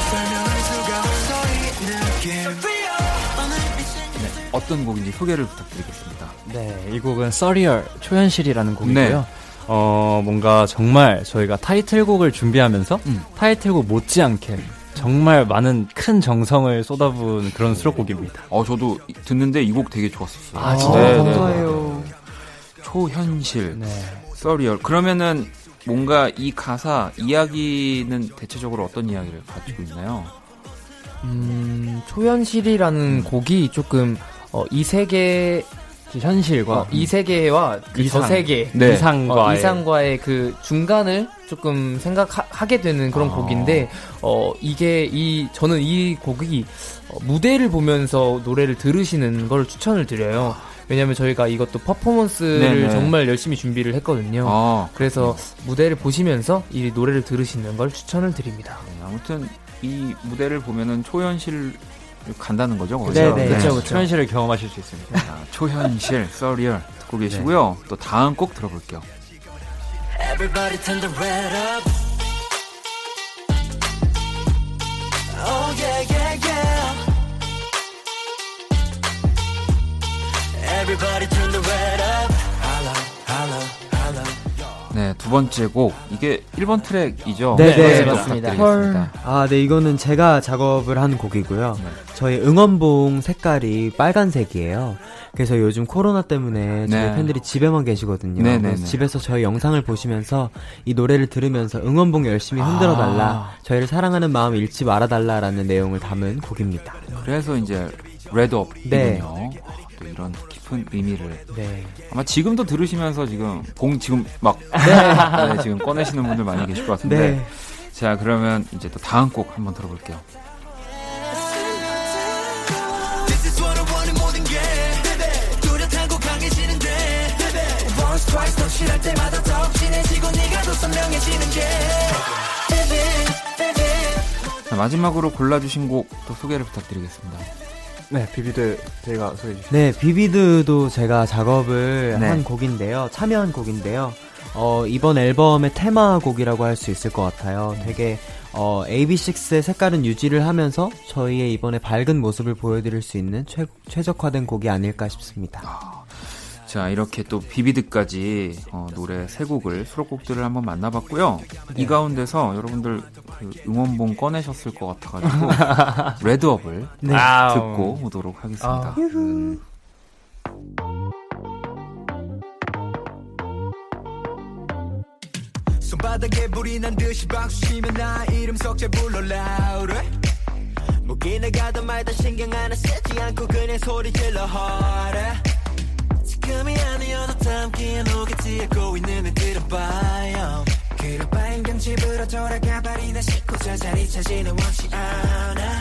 생각을 어떤 곡인지 소개를 부탁드리겠습니다. 네, 이 곡은 서리얼 초현실이라는 곡이고요. 네. 어, 뭔가 정말 저희가 타이틀곡을 준비하면서 음. 타이틀곡 못지않게 정말 많은 큰 정성을 쏟아부은 그런 수록곡입니다. 어, 저도 이- 듣는데 이 곡 되게 좋았었어요. 아, 진짜요? 네, 네, 네. 감사해요. 초현실, 네. 서리얼. 그러면은 뭔가 이 가사 이야기는 대체적으로 어떤 이야기를 가지고 있나요? 음, 초현실이라는 곡이 조금 어, 이 세계 현실과 어, 이 세계와 그 이상. 저 세계 네. 이상과의 어, 이상과의 그 중간을 조금 생각하게 되는 그런 아. 곡인데 어 이게 이 저는 이 곡이 어, 무대를 보면서 노래를 들으시는 걸 추천을 드려요. 왜냐면 저희가 이것도 퍼포먼스를 네네. 정말 열심히 준비를 했거든요. 아, 그래서 무대를 보시면서 이 노래를 들으시는 걸 추천을 드립니다. 네, 아무튼 이 무대를 보면은 초현실 간다는 거죠. 거기서? 네네. 그쵸, 그쵸. 현실을 경험하실 수 있습니다. 자, 초현실, 서리얼 듣고 계시고요. 또 다음 곡 들어볼게요. Everybody turn the red up. Oh yeah, yeah, yeah. Everybody turn the 네, 두 번째 곡. 이게 1번 트랙이죠? 네, 네, 좀 맞습니다. 부탁드리겠습니다. 아, 네, 이거는 제가 작업을 한 곡이고요. 네. 저희 응원봉 색깔이 빨간색이에요. 그래서 요즘 코로나 때문에 저희 네. 팬들이 집에만 계시거든요. 네, 네, 네. 집에서 저희 영상을 보시면서 이 노래를 들으면서 응원봉 열심히 흔들어 달라. 아. 저희를 사랑하는 마음 잃지 말아 달라라는 내용을 담은 곡입니다. 그래서 이제 레드업이군요. 네. 또 이런 깊은 의미를 네. 아마 지금도 들으시면서 지금 봉 지금 막 네, 지금 꺼내시는 분들 많이 계실 것 같은데 네. 자 그러면 이제 또 다음 곡 한번 들어볼게요. 자, 마지막으로 골라주신 곡 또 소개를 부탁드리겠습니다. 네, 비비드 저희가 소개해 주시죠. 네, 비비드도 제가 작업을 네. 한 곡인데요. 참여한 곡인데요. 어, 이번 앨범의 테마곡이라고 할 수 있을 것 같아요. 되게 어, AB6IX의 색깔은 유지를 하면서 저희의 이번에 밝은 모습을 보여드릴 수 있는 최, 최적화된 곡이 아닐까 싶습니다. 자 이렇게 또 비비드까지 어, 노래 세 곡을 수록곡들을 한번 만나봤고요. 이 가운데서 여러분들 그 응원봉 꺼내셨을 것 같아가지고 레드업을 네. 듣고 오도록 하겠습니다. 음. 손바닥에 불이 난 듯이 박수 치면 나 이름 석자 불러라 그래 목이 나가다 말다 신경 하나 쓰지 않고 그냥 소리 질러 하래 지금이 아니어도 다음 기회는 오겠지 하고 있는 애들은 봐요. 그런 바엔 그냥 집으로 돌아가 발이나 씻고 제자리 차지는 원치 않아.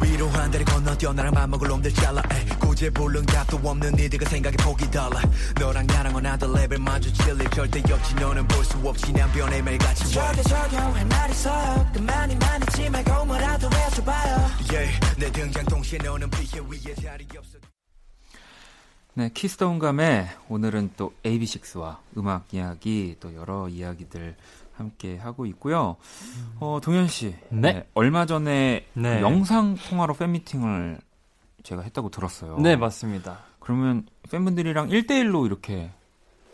위로 한 다리 건너뛰어 나랑 맞먹을 놈들 잘라 에이. 구제불능 답도 없는 니들과 생각이 폭이 달라. 너랑 나랑 another level 마주칠 일 절대 없지 너는 볼 수 없지. 난 변해 매일같이 저게 적용할 말 있어요 그만이 많지 말고 뭐라도 해줘봐요. Yeah, 내 등장 동시에 너는 피해 위에 자리 없어 네, Kiss the 응감에 오늘은 또 AB6IX와 음악 이야기 또 여러 이야기들 함께 하고 있고요. 어, 동현 씨, 네. 얼마 전에 네. 영상 통화로 팬 미팅을 제가 했다고 들었어요. 네, 맞습니다. 그러면 팬분들이랑 1대1로 이렇게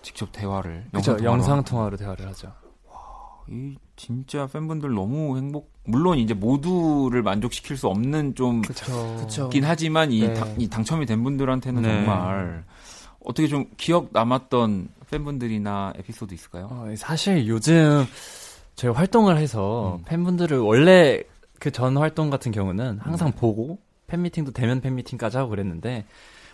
직접 대화를 그렇죠. 통화로 영상 통화로 대화를 하죠. 이 진짜 팬분들 너무 행복. 물론 이제 모두를 만족시킬 수 없는 좀 그렇죠. 그쵸. 있긴 하지만 이, 네. 당, 이 당첨이 된 분들한테는 네. 정말 어떻게 좀 기억 남았던 팬분들이나 에피소드 있을까요? 어, 사실 요즘 저희 활동을 해서 음. 팬분들을 원래 그 전 활동 같은 경우는 항상 보고 팬미팅도 대면 팬미팅까지 하고 그랬는데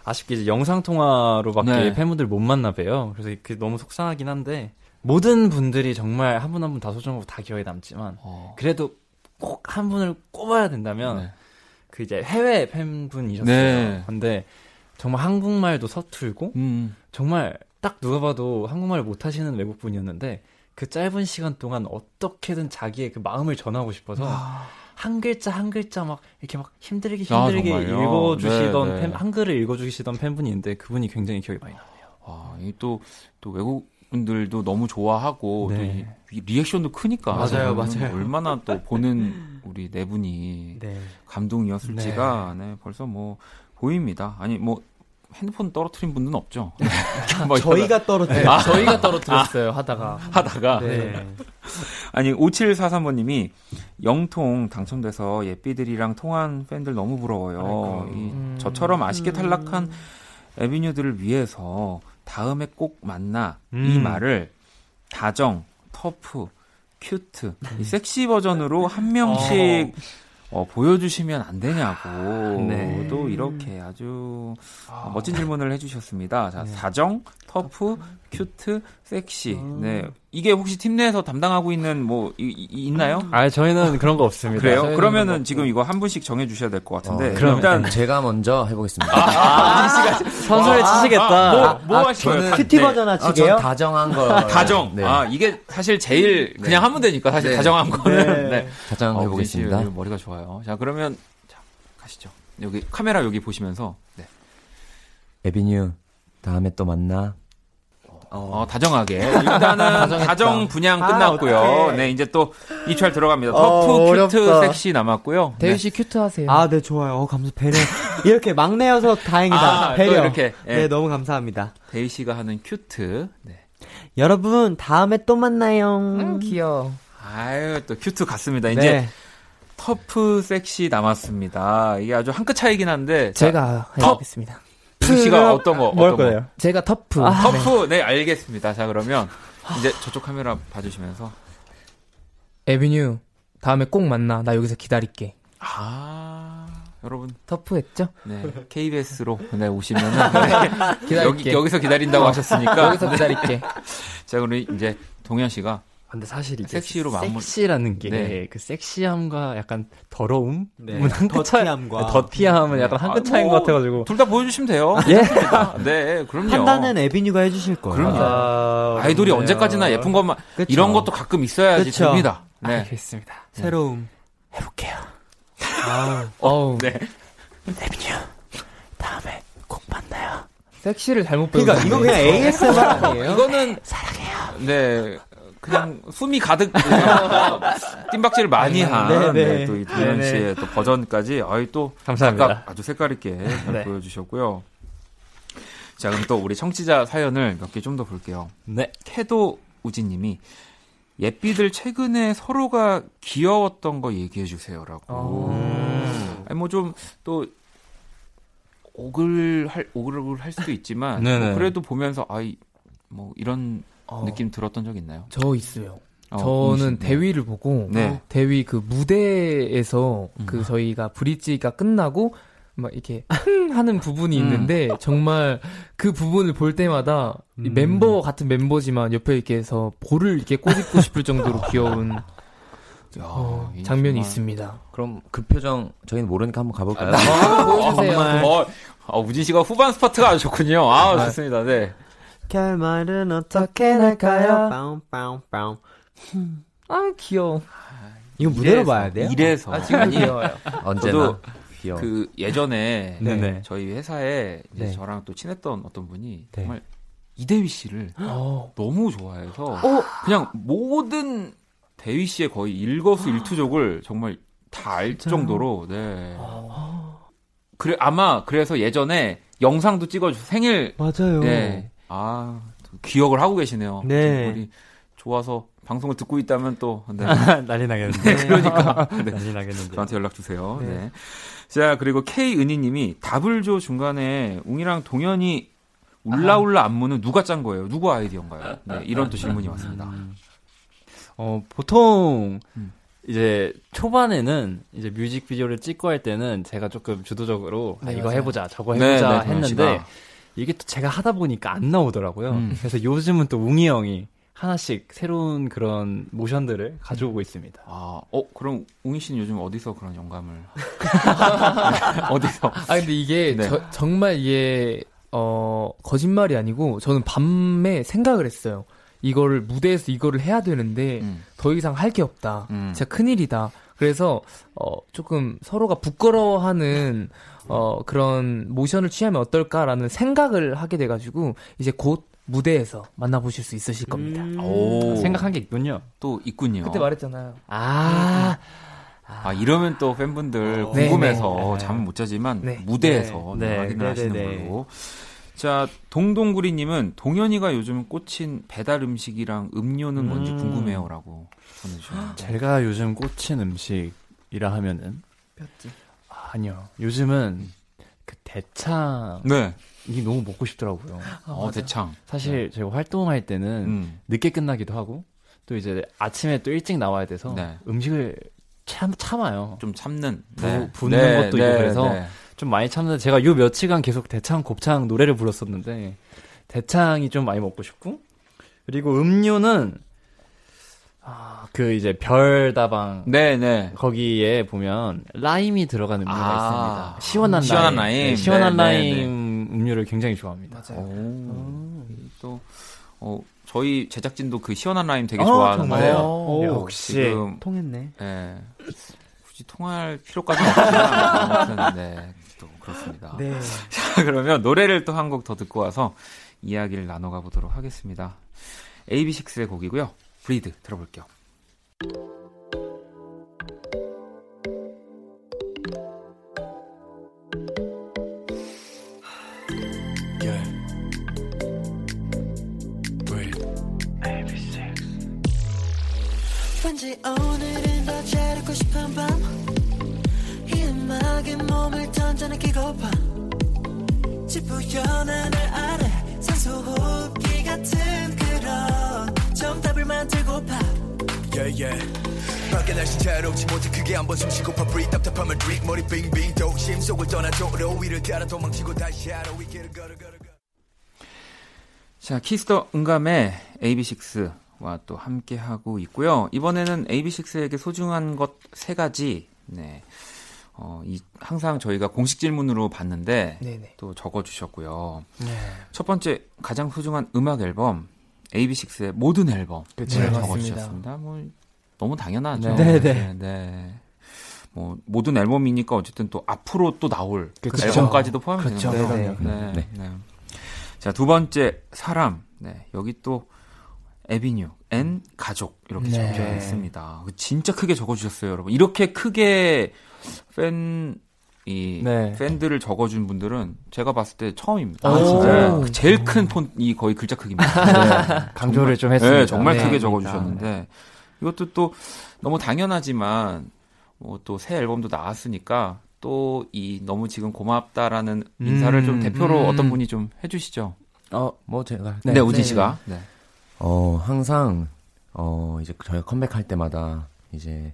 아쉽게 이제 영상 통화로밖에 네. 팬분들 못 만나 봬요. 그래서 그게 너무 속상하긴 한데 모든 분들이 정말 한 분 한 분 다 소중하고 다 기억에 남지만 어. 그래도 꼭 한 분을 꼽아야 된다면 네. 그 이제 해외 팬분이셨어요. 네. 근데 정말 한국말도 서툴고 음. 정말 딱 누가 봐도 한국말을 못하시는 외국분이었는데 그 짧은 시간 동안 어떻게든 자기의 그 마음을 전하고 싶어서 한 글자 한 글자 막 이렇게 막 힘들게 아, 힘들게 정말요? 읽어주시던 네, 네. 팬, 한글을 읽어주시던 팬분이 있는데 그분이 굉장히 기억이 많이 나요. 아, 이또 또 외국 분들도 너무 좋아하고 네. 또 이, 이 리액션도 크니까 맞아요, 맞아요. 얼마나 또 보는 우리 네 분이 네. 감동이었을지가 네. 벌써 뭐 보입니다. 아니 뭐 핸드폰 떨어뜨린 분은 없죠. 뭐 저희가 떨어뜨려. 아, 저희가 떨어뜨렸어요 하다가 하다가 네. 아니 5743번님이 영통 당첨돼서 예삐들이랑 통한 팬들 너무 부러워요. 이, 음. 저처럼 아쉽게 탈락한 에비뉴들을 위해서 다음에 꼭 만나 이 음. 말을 다정 터프, cute, 이 섹시 버전으로 한 명씩 어, 보여주시면 안 되냐고 네. 또 이렇게 아주 어, 멋진 질문을 해주셨습니다. 자, 다정, 터프, cute, 섹시. 네, 이게 혹시 팀 내에서 담당하고 있는 뭐 이, 이- 있나요? 아 저희는 그런 거 없습니다. 그래요? 저희는 그러면은 뭐- 지금 이거 한 분씩 정해 주셔야 될 것 같은데 어, 일단 일단 제가 먼저 해 보겠습니다. 아, 선수를 치시겠다. 뭐, 뭐 아, 하실 거예요? 저는 cutie 네. 버전 아, 하시게요? 전 다정한 거. 다정. 네. 아, 이게 사실 제일 그냥 하면 되니까 사실 네. 다정한 거는. 네. 다정 어, 해보겠습니다. 씨 머리가 좋아요. 자, 그러면 자, 가시죠. 여기 카메라 여기 보시면서 네. ABNEW, 다음에 또 만나. 어, 다정하게. 일단은 다정 분양 아, 끝났고요. 어떡해. 네, 이제 또 입찰 들어갑니다. 어, 터프, cute, 어렵다. 섹시 남았고요. 대휘 네. 씨 cute 하세요. 아, 네, 좋아요. 어, 감사, 배려. 이렇게 막내여서 다행이다. 아, 또 배려. 이렇게, 예. 네, 너무 감사합니다. 대휘 씨가 하는 cute. 네. 여러분, 다음에 또 만나요. 음, 귀여워. 아유, 또 cute 같습니다. 이제 네. 터프, 섹시 남았습니다. 이게 아주 한 끗 차이긴 한데. 자, 제가 해보겠습니다. 대휘 씨가 어떤 거? 뭘 어떤 거? 거예요? 제가 터프. 아, 네. 터프, 네, 알겠습니다. 자, 그러면 이제 저쪽 카메라 봐 주시면서. ABNEW 다음에 꼭 만나. 나 여기서 기다릴게. 아, 여러분, 터프 했죠? 네, KBS로 네, 오시면은 네, 기다릴게. 여기 여기서 기다린다고 하셨으니까. 여기서 기다릴게. 자, 그럼 이제 동현 씨가 근데 사실 이게 섹시로 마무리- 섹시라는 게 네. 그 섹시함과 약간 더러움, 네. 한끗 차이, 더티함과. 더티함은 약간 한끗 차이인 것 같아가지고. 둘 다 보여주시면 돼요. 예. 네, 그럼요. 판단은 에비뉴가 해주실 거예요. 그럼요. 아, 아이돌이 어렵네요. 언제까지나 예쁜 것만 그쵸. 이런 것도 가끔 있어야지 그쵸. 됩니다. 네. 알겠습니다. 새로움. 해볼게요. 어우. 네. 다음에 꼭 만나요. 섹시를 잘못 배운 그러니까 이거 그냥 ASMR 아니에요? 이거는 네. 그냥 숨이 가득 뜀박질을 많이 한 네, 네. 네, 또이 동현 네, 네. 씨의 또 버전까지 아이 또 감사합니다. 아주 색깔 있게 잘 네. 보여주셨고요. 자 그럼 또 우리 청취자 사연을 몇 개 좀 더 볼게요. 네. 캐도 우진님이 예삐들 최근에 서로가 귀여웠던 거 얘기해 주세요라고. 어. 아니 뭐 좀 또 오글 할 오글오글 할 수도 있지만. 뭐 그래도 보면서 아이 뭐 이런 어, 느낌 들었던 적 있나요? 저 있어요. 어, 저는 음식, 네. 대위를 보고 네. 대위 그 무대에서 음. 그 저희가 브릿지가 끝나고 막 이렇게 흥 하는 부분이 음. 있는데 정말 그 부분을 볼 때마다 이 음. 멤버 같은 멤버지만 옆에 이렇게 해서 볼을 이렇게 꼬집고 싶을 정도로 귀여운 야, 어, 이 장면이 정말- 있습니다. 그럼 그 표정 저희는 모르니까 한번 가볼까요? 아, 보여주세요. 어, 어, 우진 씨가 후반 스파트가 아주 좋군요. 아, 좋습니다. 네. 결말은 어떻게 날까요? 빵빵빵. 아 귀여워. 이거 무대로 봐야 돼요? 이래서. 아 지금 귀여워요. 언제나 저도 귀여워. 그 예전에 네네. 저희 회사에 이제 네. 저랑 또 친했던 어떤 분이 네. 정말 이대휘 씨를 어. 너무 좋아해서 그냥 모든 대휘 씨의 거의 일거수일투족을 정말 다 알 정도로 네. 그래 아마 그래서 예전에 영상도 찍어줘 생일 맞아요. 네. 아, 또 기억을 하고 계시네요. 네. 우리 좋아서 방송을 듣고 있다면 또 네. 난리 나겠는데. 그러니까 네. 난리 나겠는데. 저한테 연락 주세요. 네. 네. 자, 그리고 K은희님이 답을 줘 중간에 웅이랑 동현이 울라울라 안무는 누가 짠 거예요? 누구 아이디어인가요? 네, 이런 또 질문이 왔습니다. 어, 보통, 음. 이제 초반에는 이제 뮤직비디오를 찍고 할 때는 제가 조금 주도적으로 아, 네, 이거 맞아요. 해보자, 저거 네, 해보자 네, 했는데. 이게 또 제가 하다 보니까 안 나오더라고요. 음. 그래서 요즘은 또 웅이 형이 하나씩 새로운 그런 모션들을 가져오고 있습니다. 아, 어, 그럼 웅이 씨는 요즘 어디서 그런 영감을 어디서? 아 근데 이게 네. 저- 정말 이게 어 거짓말이 아니고 저는 밤에 생각을 했어요. 이거를 무대에서 이거를 해야 되는데 음. 더 이상 할 게 없다. 음. 진짜 큰일이다. 그래서 어 조금 서로가 부끄러워하는 어 그런 모션을 취하면 어떨까라는 생각을 하게 돼 가지고 이제 곧 무대에서 만나보실 수 있으실 겁니다. 오, 생각한 게 있군요. 또 있군요. 그때 말했잖아요. 아, 아, 이러면 또 팬분들 어. 궁금해서 네, 네. 잠을 못 자지만 네. 무대에서 네. 네, 네. 확인을 네, 하시는 네, 네. 걸로. 자, 동동구리님은 동현이가 요즘 꽂힌 배달 음식이랑 음료는 뭔지 음. 궁금해요라고 보내주셨는데. 제가 요즘 꽂힌 음식이라 하면은 뼈지. 아, 아니요. 요즘은 그 대창이 네. 너무 먹고 싶더라고요. 어, 대창. 사실 제가 활동할 때는 음. 늦게 끝나기도 하고 또 이제 아침에 또 일찍 나와야 돼서 네. 음식을 참 참아요. 좀 참는 부, 네. 붓는 네, 것도 네, 있고 그래서 네. 좀 많이 참는데 제가 요 며칠간 계속 대창 곱창 노래를 불렀었는데 대창이 좀 많이 먹고 싶고 그리고 음료는 아, 그 이제 별다방 네, 네. 거기에 보면 라임이 들어간 음료가 아, 있습니다. 시원한, 시원한 라임. 라임. 네, 시원한 네, 라임 네, 음료를 굉장히 좋아합니다. 맞아요. 오, 또 어, 저희 제작진도 그 시원한 라임 되게 아, 좋아하는데 정말요? 어, 역시. 지금 통했네. 예, 굳이 통할 필요까지는 없지만 아무튼 네, 또 그렇습니다. 네. 자, 그러면 노래를 또 한 곡 더 듣고 와서 이야기를 나눠가 보도록 하겠습니다. AB6IX의 곡이고요. 브리드 들어볼게요. Yeah. Breathe. 왠지 오늘은 더 재르고 싶은 밤이 음악에 몸을 던져 느끼고파 지푸연 하늘 아래 산소 호흡기 같은 만들고파 Yeah, yeah. 밖에 날씨 자유롭지 못해 크게 한번 숨 쉬고 파 breathe 답답함을 drink 머리 빙빙 도심 속을 떠나줘 로 위를 따라 도망치고 다시 하루 위기를 걸어 걸어 걸어 자, Kiss the 응감의 AB6IX와 또 함께 하고 있고요. 이번에는 AB6IX에게 소중한 것 세 가지. 네. 어, 이 항상 저희가 공식 질문으로 봤는데 네네. 또 적어 주셨고요. 네. 첫 번째 가장 소중한 음악 앨범 AB6IX의 모든 앨범 그쵸, 네. 적어주셨습니다. 뭐 너무 당연하죠. 네, 네, 네. 네. 뭐 모든 앨범이니까 어쨌든 또 앞으로 또 나올 그쵸. 앨범까지도 포함이 되는 그쵸, 거죠. 네, 네, 네. 네. 자, 두 번째 사람. 네, 여기 또 ABNEW and 가족 이렇게 네. 적혀 있습니다. 진짜 크게 적어 주셨어요, 여러분. 이렇게 크게 팬 이 네. 팬들을 적어준 분들은 제가 봤을 때 처음입니다. 아, 진짜요? 네, 제일 큰 폰트 거의 글자 크기입니다. 네, 강조를 좀 했습니다. 네, 정말 네. 크게 적어주셨는데 이것도 또 너무 당연하지만 뭐 또 새 앨범도 나왔으니까 또 이 너무 지금 고맙다라는 인사를 좀 음, 대표로 음. 어떤 분이 좀 해주시죠. 어, 뭐 제가 네, 우진 네. 씨가. 네. 어, 항상, 어, 이제 저희가 컴백할 때마다 이제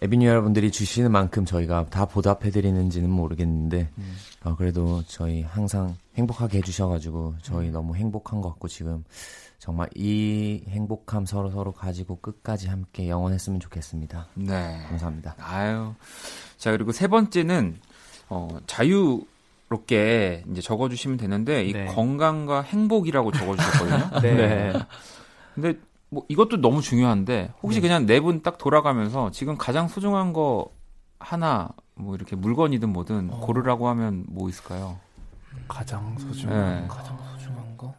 에비뉴 여러분들이 주시는 만큼 저희가 다 보답해드리는지는 모르겠는데, 음. 어, 그래도 저희 항상 행복하게 해주셔가지고 저희 음. 너무 행복한 것 같고 지금 정말 이 행복함 서로 서로 가지고 끝까지 함께 영원했으면 좋겠습니다. 네. 감사합니다. 아유. 자, 그리고 세 번째는, 어, 자유롭게 이제 적어주시면 되는데, 이 네. 건강과 행복이라고 적어주셨거든요. 네. 근데 뭐 이것도 너무 중요한데, 혹시 그냥 네 분 딱 돌아가면서 지금 가장 소중한 거 하나, 뭐 이렇게 물건이든 뭐든 어. 고르라고 하면 뭐 있을까요? 가장 소중한 네. 가장 소중한 거.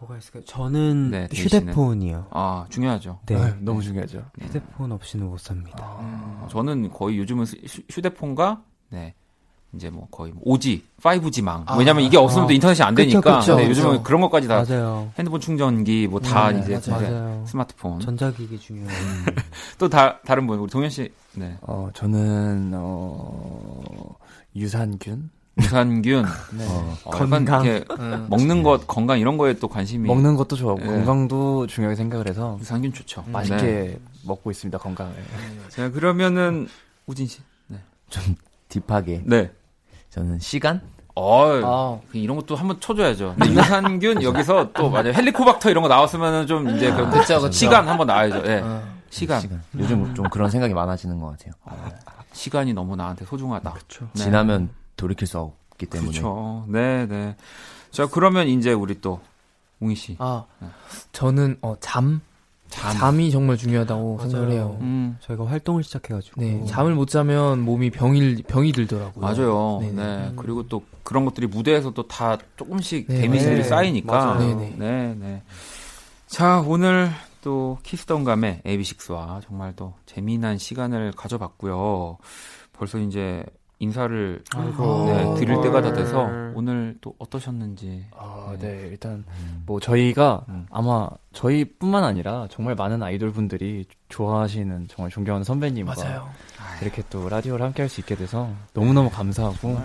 뭐가 있을까요? 저는 네? 휴대폰이요. 아, 중요하죠. 네. 아, 너무 중요하죠. 휴대폰 없이는 못 삽니다. 어, 저는 거의 요즘은 휴대폰과, 네. 이제 뭐 거의 5G, 5G망. 아, 왜냐면 이게 없으면 아. 또 인터넷이 안 그쵸, 되니까. 그쵸, 네, 그쵸. 요즘은 그런 것까지 다 맞아요. 핸드폰 충전기 뭐다 네, 이제 맞아요. 진짜 맞아요. 스마트폰. 전자기기 중요해요. 또 다, 다른 분 우리 동현 씨. 네. 어, 저는 어, 유산균. 유산균. 네. 어, 건강. 이렇게 음. 먹는 것, 건강 이런 거에 또 관심이 먹는 것도 좋아하고 네. 건강도 중요하게 생각을 해서 유산균 좋죠. 맛있게 네. 먹고 있습니다 건강을. 자, 그러면은 우진 씨. 네. 딥하게. 네. 저는 시간? 어, 아. 이런 것도 한번 쳐줘야죠. 근데 유산균 여기서 또 만약 헬리코박터 이런 거 나왔으면은 좀 이제 그 그쵸, 그쵸. 시간 한번 나와야죠. 예. 어. 시간. 시간. 요즘 좀 그런 생각이 많아지는 것 같아요. 시간이 너무 나한테 소중하다. 그렇죠. 네. 지나면 돌이킬 수 없기 때문에. 그렇죠. 네, 네. 자, 그러면 이제 우리 또 웅이 씨. 아, 저는 어, 잠. 잠. 이 정말 중요하다고 생각을 해요. 음. 저희가 활동을 시작해가지고. 네, 잠을 못 자면 몸이 병이 병이 들더라고요. 맞아요. 네네. 네. 그리고 또 그런 것들이 무대에서 또 다 조금씩 네. 데미지들이 네. 쌓이니까. 맞아요. 네네. 네, 네. 자, 오늘 또 키스던감의 AB6IX와 정말 또 재미난 시간을 가져봤고요. 벌써 이제 인사를 아이고. 네, 드릴 때가 다 헐. 돼서 오늘 또 어떠셨는지. 아, 네. 일단 뭐 저희가 음. 아마 저희뿐만 아니라 정말 많은 아이돌 분들이 좋아하시는 정말 존경하는 선배님과 맞아요. 이렇게 또 라디오를 함께 할 수 있게 돼서 너무너무 감사하고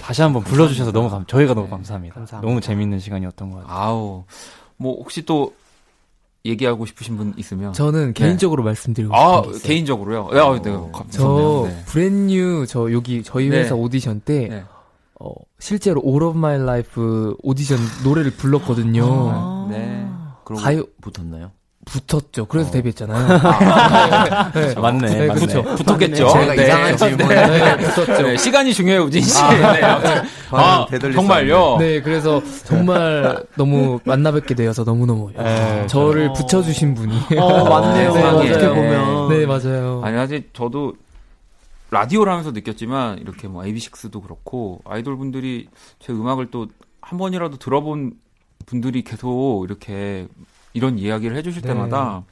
다시 한번 불러 주셔서 너무 감, 저희가 너무 네. 감사합니다. 감사합니다. 너무 재밌는 시간이었던 것 같아요. 아우. 뭐 혹시 또 얘기하고 싶으신 분 있으면 저는 개인적으로 말씀드리고 싶은 아게 있어요. 개인적으로요. 야, 네, 감- 저 좋네요. 네. 브랜뉴 저 여기 저희 네. 회사 오디션 때 네. 어, 실제로 All of My Life 오디션 노래를 불렀거든요. 아, 네. 그러고 가요 붙었나요? 붙었죠. 그래서 어. 데뷔했잖아요. 맞네, 네. 맞네. 그렇죠. 붙었겠죠. 제가 네. 이상한 질문. 네, 붙었죠. 네, 시간이 중요해요, 우진 씨. 아, 네. 아, 수 정말요? 네, 그래서 정말 너무 만나 뵙게 되어서 너무너무 네, 저를 붙여주신 분이. 어, 맞네요. 네, 어떻게. 보면. 네, 맞아요. 아니, 사실 저도 라디오를 하면서 느꼈지만, 이렇게 뭐, AB6IX도 그렇고, 아이돌 분들이 제 음악을 또 한 번이라도 들어본 분들이 계속 이렇게 이런 이야기를 해주실 네. 때마다,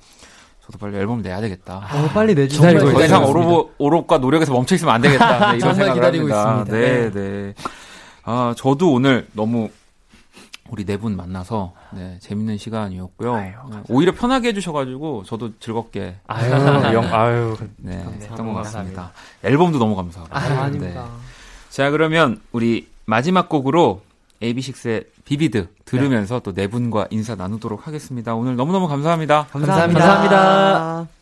저도 빨리 앨범 내야 되겠다. 어, 빨리 내주세요. 더 이상 오로, 오롭과 노력에서 멈춰 있으면 안 되겠다. 네, 이런 생각을 기다리고 합니다. 있습니다. 네, 네. 아, 저도 오늘 너무 우리 네 분 만나서 네, 재밌는 시간이었고요. 네, 오히려 편하게 해주셔가지고 저도 즐겁게 아유, 영, 아유. 네, 했던 것 감사합니다. 같습니다. 앨범도 너무 감사하고. 아, 네. 아닙니다. 자, 그러면 우리 마지막 곡으로 AB6IX의 비비드 들으면서 또네 분과 인사 나누도록 하겠습니다. 오늘 너무너무 감사합니다. 감사합니다. 감사합니다. 어둡고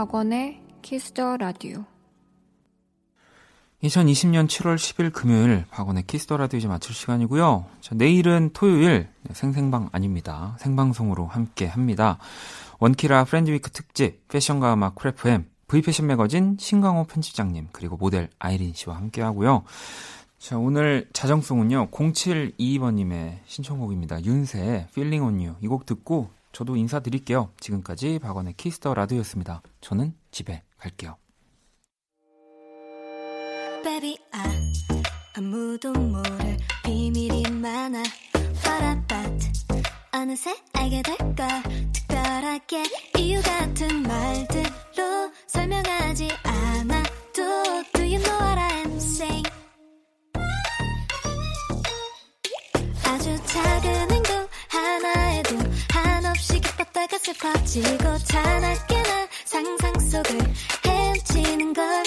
박원의 Kiss the Radio 2020년 7월 10일 금요일 박원의 Kiss the Radio 이제 마칠 시간이고요. 자, 내일은 토요일 네, 생생방 아닙니다. 생방송으로 함께 합니다. 원키라 Friend Week 특집 패션과 음악 크래프엠 V패션 매거진 신강호 편집장님 그리고 모델 아이린 씨와 함께 하고요. 자, 오늘 자정송은요. 0722번님의 신청곡입니다. 윤세의 Feeling on You 이 곡 듣고 저도 인사드릴게요. 지금까지 박원의 Kiss the Radio였습니다. 저는 집에 갈게요. Baby, 아, 아무도 모를 비밀이 많아. 어느새 알게 될걸. 특별하게 이유 같은 말들로 설명하지 않아도 Do you know what I'm 가슴 퍼지고 타나게 나 상상 속을 헤엄치는 걸.